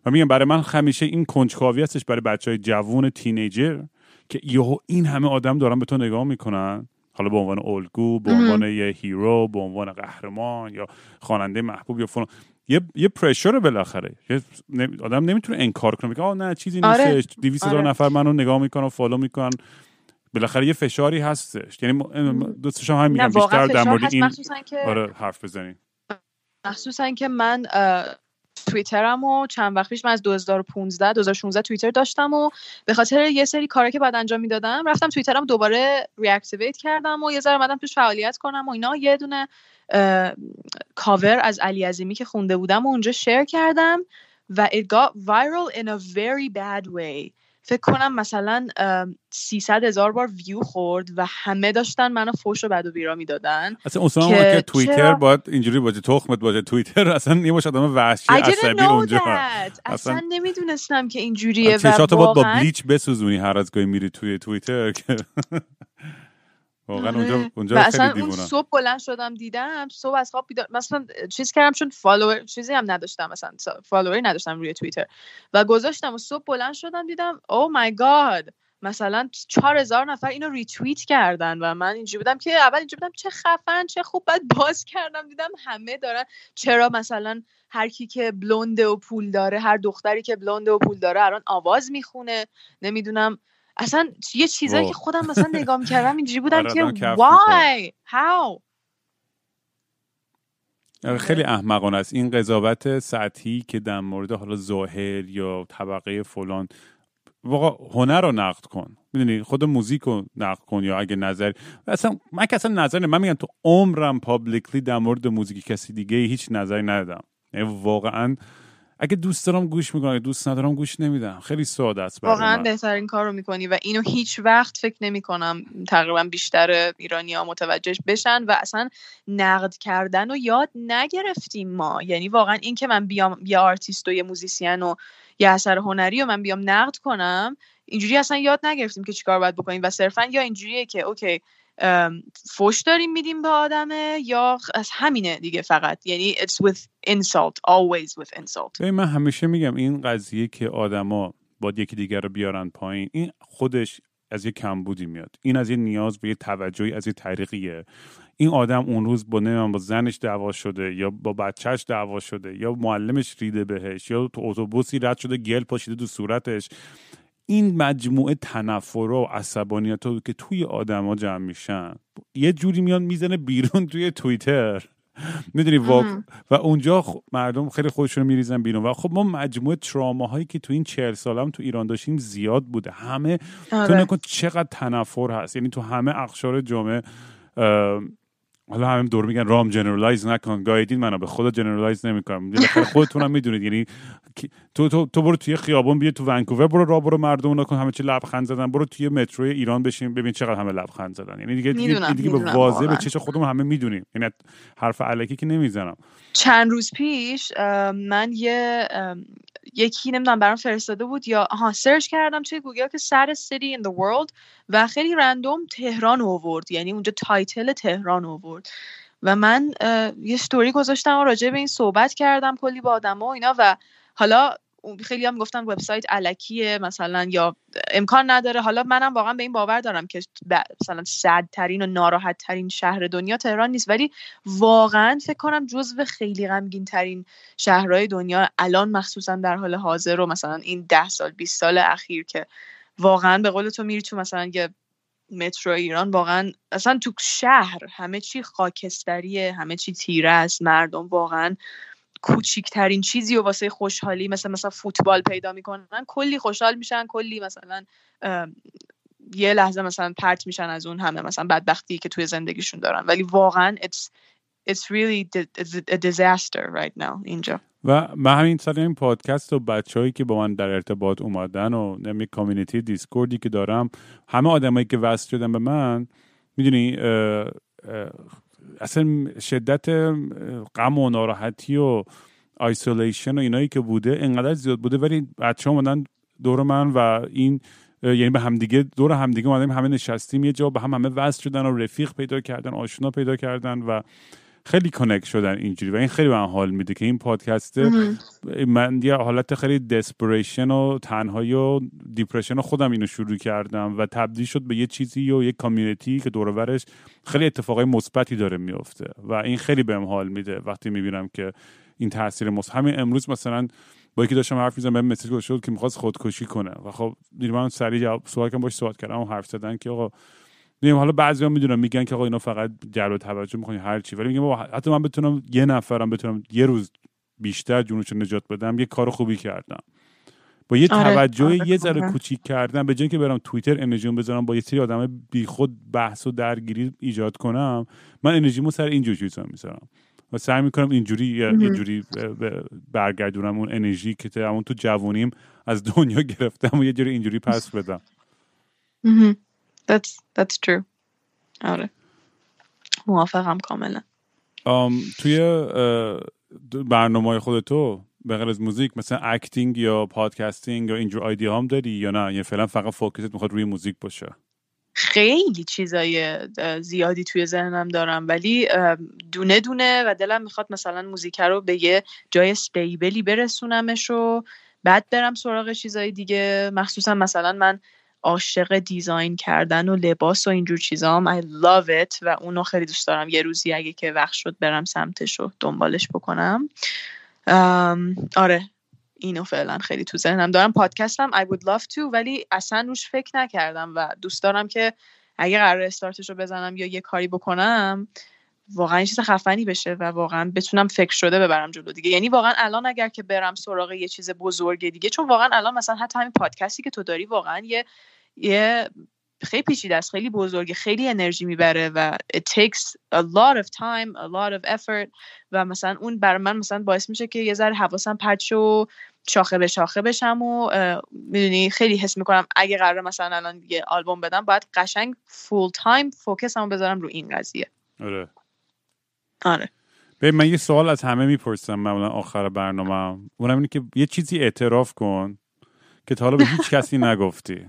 و میگم برای من همیشه این کنجکاوی هستش برای بچه های جوون teenager که یهو این همه آدم دارن به تو نگاه می‌کنن. حالا به عنوان الگو به عنوان یه hero به عنوان قهرمان یا خواننده محبوب یا فلان. یه یه pressure بالاخره. آدم نمی‌تونه انکار کنه میگه آه نه چیزی آره. نیستش 200 هزار آره. نفر منو نگاه می‌کنن و follow می‌کنن. بالاخره یه فشاری هستش. یعنی دوستش هم میگم بیشتر در مورد این آره حرف بزنین مخصوصا که من توییترم و چند وقت پیش من از 2015 2016 توییتر داشتم و به خاطر یه سری کارا که بعد انجام می‌دادم رفتم توییترم دوباره ریاکتیویت کردم و یه ذره اومدم توش فعالیت کنم و اینا. یه دونه کاور از علی عظیمی که خونده بودم و اونجا شیر کردم و it got viral in a very bad way. فکر کنم مثلا 300 هزار بار ویو خورد و همه داشتن منو فوش و بد و بیراه می‌دادن اصلا اصلا که, که توییتر باید اینجوری باشه تخمت باشه. توییتر اصلا یه مشت آدم وحشی عصبی اونجا. اصلا, اصلا نمی‌دونستم که اینجوریه و واقعا با bleach بسوزونی هر از گاهی میری توی توییتر واقعا اونجا آره. اونجا اصلا اون صبح بلند شدم دیدم صبح از خواب بیدار مثلا چیز کردم چون follower چیزی هم نداشتم مثلا follower ی نداشتم روی توییتر و گذاشتم و صبح بلند شدم دیدم او مای گاد مثلا چهار هزار نفر اینو ریتویت کردن و من اینجوری بودم که اول اینجوری بودم چه خفن چه خوب بعد باز کردم دیدم همه دارن چرا مثلا هر کی که بلونده و پول داره هر دختری که بلونده و پول داره الان آواز می‌خونه نمی‌دونم اصلا یه چیزایی که خودم مثلا نگاه می‌کردم اینجوری بودم آره، که why how آره، خیلی احمقانه است. این قضاوت سطحی که در مورد حالا ظاهر یا طبقه فلان واقعا هنر رو نقد کن. می‌دونی؟ خود موزیک رو نقد کن یا اگه نظر اصلا من که اصلا نظر من میگم تو عمرم پابلیکلی در مورد موزیک کسی دیگه هیچ نظری ندادم. یعنی واقعا اگه دوست دارم گوش می‌کنم اگه دوست ندارم گوش نمیدم. خیلی ساده است واقعا بهترین کار رو می‌کنی و اینو هیچ وقت فکر نمی‌کنم تقریبا بیشتر ایرانی ها متوجهش بشن و اصلا نقد کردن و یاد نگرفتیم ما. یعنی واقعا این که من بیام یه آرتیست و یه musician و یه اثر هنری و من بیام نقد کنم اینجوری اصلا یاد نگرفتیم که چیکار باید بکنیم و صرفا یا اینجوریه که اوکی فوش داریم میدیم به آدمه یا از همینه دیگه فقط؟ یعنی it's with insult always with insult. من همیشه میگم این قضیه که آدما با یکی دیگر رو بیارن پایین این خودش از یه کمبودی میاد. این از یه نیاز به یه توجهی از یه طریقیه. این آدم اون روز با نمی‌دونم با زنش دعوا شده یا با بچهش دعوا شده یا معلمش ریده بهش یا تو اتوبوسی رد شده گل پاشیده تو صورتش. این مجموعه تنفر و عصبانیت که توی آدما جمع میشن یه جوری میان می‌زنه بیرون توی توییتر. می‌دونی و اونجا مردم خیلی خودشون میریزن بیرون. و خب ما مجموعه تراماهایی که تو این چهل سالم تو ایران داشتیم زیاد بوده. همه آره. تو نکن چقدر تنفر هست. یعنی تو همه اقشار جامعه حالا همین دور میگن رام جنرالایز نکن. گایدین منو به خدا جنرالایز نمی‌کنم. خودتون هم می‌دونید. یعنی تو تو تو برو توی خیابون بیا تو ونکوور برو را برو مردم نکن. همه چی لبخند زدن. برو توی متروی ایران بشین ببین چقدر همه لبخند زدن. یعنی دیگه دیگه, دیگه به واضح به چش خودمون همه می‌دونیم. یعنی حرف علکی که نمی‌زنم. چند روز پیش من یه یکی نمی‌دونم برام فرستاده بود یا آها search کردم توی گوگل که saddest city in the world و خیلی random تهران آورد یعنی اونجا title تهران آورد و من یه ستوری گذاشتم و راجع به این صحبت کردم کلی با آدم و اینا و حالا خیلی هم گفتن وبسایت الکیه مثلا یا امکان نداره. حالا منم واقعا به این باور دارم که مثلا sad ترین و ناراحت ترین شهر دنیا تهران نیست. ولی واقعا فکر کنم جزو خیلی غمگین ترین شهرهای دنیا الان مخصوصا در حال حاضر و مثلا این ده سال 20 سال اخیر که واقعا به قول تو میری تو مثلا یه مترو ایران واقعا اصلا تو شهر همه چی خاکستریه همه چی تیره است مردم واقعا کوچیکترین چیزی و واسه خوشحالی مثل مثلا فوتبال پیدا می‌کنن کلی خوشحال میشن کلی مثلا یه لحظه مثلا پرت میشن از اون همه مثلا بدبختی که توی زندگیشون دارن. ولی واقعا it's, it's really a disaster right now اینجا. و من همین سال این پادکست و بچه‌هایی که با من در ارتباط اومدن و نمی community دیسکوردی که دارم همه آدمایی که وصل شدن به من می‌دونی اصلا شدت غم و ناراحتی و isolation و اینایی که بوده انقدر زیاد بوده ولی بچه اومدن دور من و این یعنی به همدیگه دور همدیگه اومدیم همه نشستیم یه جا به هم همه وصل شدن و رفیق پیدا کردن آشنا پیدا کردن و خیلی کنک شدن اینجوری و این خیلی من حال میده که این پادکست من یه حالت خیلی دسپریشن و تنهایی و دیپرشن خودم اینو شروع کردم و تبدیل شد به یه چیزی و یه کامیونیتی که دورورش خیلی اتفاقای مثبتی داره میفته و این خیلی بهم حال میده وقتی می‌بینم که این تاثیر مثبت همین امروز مثلا با یکی داشتم حرف می‌زنم به مسیج گذاشته که می‌خواست خودکشی کنه. و خب من سریع جواب سوال کردم باش صحبت کردم و حرف زدن که آقا میگم حالا بعضیا می‌دونم میگن که آقا اینا فقط جلب توجه می‌کنی هر چی. ولی میگم حتی من بتونم یه نفرم بتونم یه روز بیشتر جونشو نجات بدم یه کار خوبی کردم. با یه آره، توجه آره، یه ذره کوچیک کردن به جای که برم توییتر انرژیمو بذارم با یه سری آدم بیخود بحث و درگیری ایجاد کنم من انرژیمو سر این چیزا می‌ذارم. و سعی می‌کنم اینجوری یه جوری برگردونم اون انرژی که همون تو جوونیم از دنیا گرفتم و یه جوری اینجوری پس بدم. That's that's true. آره. موافقم کاملا. توی برنامه خودتو به غیر از موزیک مثلا acting یا podcasting یا اینجور idea هم داری یا نه؟ یه فعلا فقط focus ت می‌خواد روی موزیک باشه. خیلی چیزای زیادی توی ذهنم دارم. ولی دونه دونه و دلم می‌خواد مثلا موزیک رو به یه جای stable ی برسونمش و بعد برم سراغ چیزای دیگه. مخصوصا مثلا من عاشق دیزاین کردن و لباس و اینجور چیزا هم. I love it. و اونو خیلی دوست دارم. یه روزی اگه که وقت شد برم سمتش رو دنبالش بکنم. آره. اینو فعلا خیلی تو ذهنم. دارم پادکستم. I would love to. ولی اصلا روش فکر نکردم و دوست دارم که اگه قرار استارتش رو بزنم یا یه کاری بکنم واقعا چیز خفنی بشه و واقعا بتونم فکر شده ببرم جلو دیگه. یعنی واقعا الان اگر که برم سراغ یه چیز بزرگ دیگه چون واقعا الان مثلا حتی همین پادکستی که تو داری واقعا یه یه خیلی پیچیده است خیلی بزرگه خیلی انرژی می‌بره و it takes a lot of time a lot of effort. و مثلا اون بر من مثلا باعث میشه که یه ذره حواسم پرت و شاخه به شاخه بشم و می‌دونی خیلی حس می‌کنم اگه قرار مثلا الان یه آلبوم بدم باید قشنگ فول تایم فوکسمو بذارم رو این قضیه. آره. آره. به من یه سوال از همه می‌پرسم معمولا آخر برنامه اونم اینه که یه چیزی اعتراف کن که تا حالا به هیچ کسی نگفتی.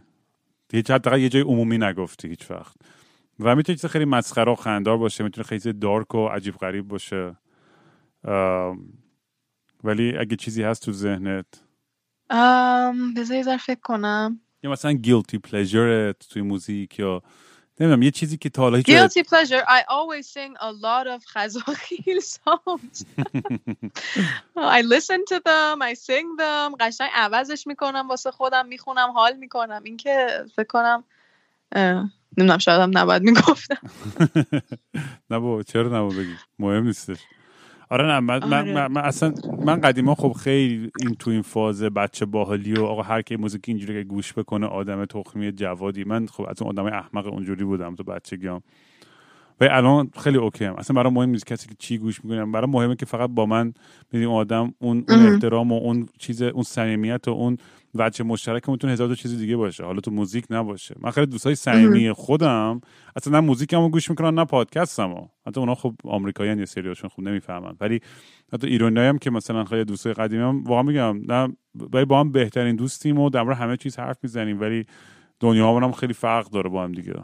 هیچ حتی یه جای عمومی نگفتی هیچ وقت. و می‌تونه چیز خیلی مسخره و خندار باشه می‌تونه خیلی دارک و عجیب غریب باشه. ولی اگه چیزی هست تو ذهنت؟ بذار فکر کنم. یا مثلا گیلتی پلیجرت توی موزیک یا نمی‌دونم یه چیزی که تا حالا Guilty pleasure. I always sing a lot of خزاخیل songs. I listen to them I sing them. قشنگ عوضش می‌کنم واسه خودم می‌خونم حال می‌کنم. این که فکر کنم نمی‌دونم شاید هم نباید می‌گفتم. نه بابا چرا نباید بگی؟ مهم نیستش. آره نه من, من, آره. من, اصلا من قدیما خب خیلی این تو این فاز بچه باحالی و آقا هر کی موزیک اینجوری که گوش بکنه آدم تخمی جوادی من خب از اون آدم احمق اونجوری بودم تو بچگیام و الان خیلی اوکی هم. اصلا برای مهم نیست کسی که چی گوش می‌کنم برای مهمه که فقط با من میدیم آدم اون, اون. احترام و اون چیز اون صمیمیت و اون وجه مشترک می‌تونه هزار تا چیز دیگه باشه. حالا تو موزیک نباشه. من خیلی دوستای صمیمی خودم. اصلا نه موزیکمو گوش می‌کنن نه پادکستمو. حتی اونا خب آمریکاییان یه سریاشون خوب نمی‌فهمن. ولی حتی ایرانی هم که مثلا خیلی دوستای قدیمی هم واقعا میگم نه ولی با هم بهترین دوستیم و در همه چیز حرف می‌زنیم. ولی دنیا هم خیلی فرق داره با هم دیگه.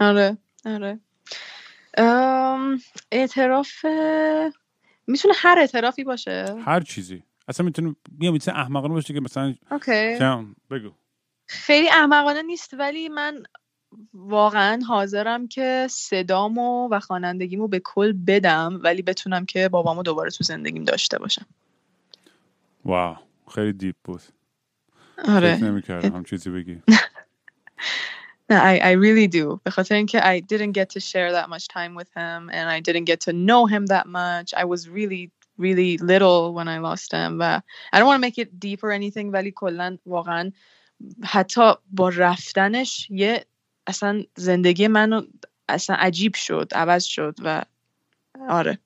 آره. آره. ام، اعتراف می‌تونه هر اعترافی باشه. هر چیزی. اصلا می‌تونه میگم می‌تونه احمقانه باشه که مثلا اوکی. بگو. خیلی احمقانه نیست ولی من واقعا حاضرم که صدامو و خوانندگیمو به کل بدم ولی بتونم که بابامو دوباره تو زندگیم داشته باشم. واو خیلی دیپ بود. آره. نمی‌کردم هم چیزی بگی. I, I really do. به خاطر اینکه I didn't get to share that much time with him and I didn't get to know him that much. I was really really little when I lost him و I don't want to make it deep or anything ولی کلا واقعا حتی با رفتنش یه اصلا زندگی منو اصلا عجیب شد عوض شد و آره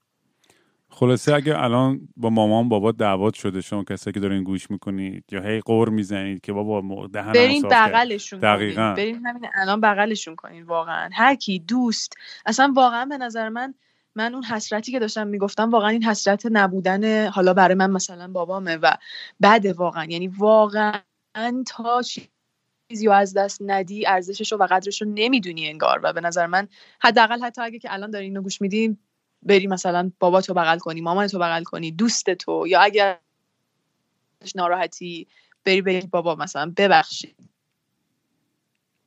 خلاصه اگه الان با مامان بابا دعوت شده شما کسی که دارین گوش می‌کنید یا هی قور می‌زنید که بابا دهنم برین. بغلشون دقیقاً. برین همین الان بغلشون کنین واقعا هر کی دوست اصلا واقعا به نظر من من اون حسرتی که داشتم می‌گفتم واقعا این حسرت نبودن حالا برای من مثلا بابامه و بده واقعا. یعنی واقعا تا چیزی از دست ندی ارزشش رو و قدرش رو نمی‌دونی انگار. و به نظر من حداقل حتی اگه که الان داری اینو گوش میدی بری مثلا بابا تو بغل کنی مامان تو بغل کنی دوست تو یا اگر ناراحتی بری بگی بابا مثلا ببخشید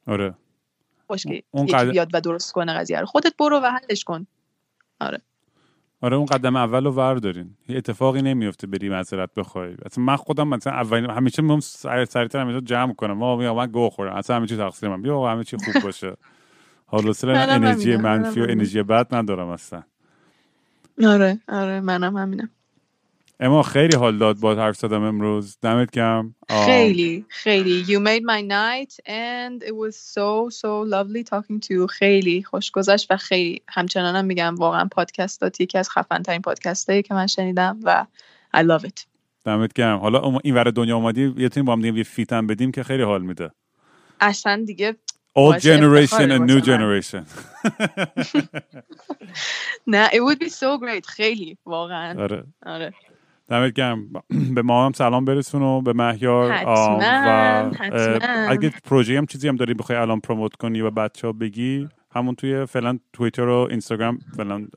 آره. باش که اون قدر- بیاد و درست کنه قضیه رو. خودت برو و حلش کن. آره. اون قدم اول رو وردارین اتفاقی نمیفته بری معذرت بخوای اصلا من خودم مثلا اولین همیشه میگم سر سریعتر همیشه جمع کنم. ما میگم من گو خورم. اصلا همه چی تقصیر من. بیا همه چی خوب باشه. حالا انرژی منفی و. انرژی بد ندارم اصلا. آره آره منم همینم اما خیلی حال داد با حرف زدم امروز. دمت گرم. خیلی خیلی. You made my night and it was so so lovely talking to you. خیلی خوش گذشت و خیلی همچنانم میگم واقعا پادکستات یکی از خفن ترین پادکست که من شنیدم و I love it. دمت گرم. حالا این ور دنیا اومدی یه با هم دیگه یه فیتم بدیم که خیلی حال میده. اصلا دیگه old generation and new generation. نه it would be so great. خیلی واقعا. آره. آره. دمت گرم. به ما هم سلام برسون و به مهیار حتما، و اگه پروژه هم چیزی هم داری بخوای الان پروموت کنی و بچه ها بگی همون توی فعلا توییتر و اینستاگرام فعلا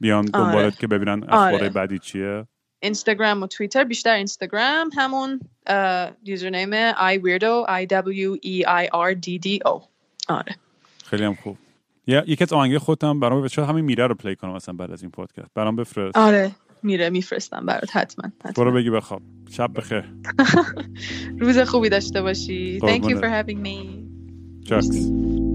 بیان دنبالت آره. که ببینن اخبار آره. بعدی چیه. اینستاگرام و توییتر بیشتر اینستاگرام همون یوزرنیم I weirdo I W E I R D D O. آره. خیلی هم خوب. یکی از آهنگ خودم برام شاید همین میره رو پلی کنم مثلا بعد از این پادکست؟ برام بفرست. آره. میره میفرستم برات حتما. برو بگی بخواب. شب بخیر. روز خوبی داشته باشی. Thank you for having me.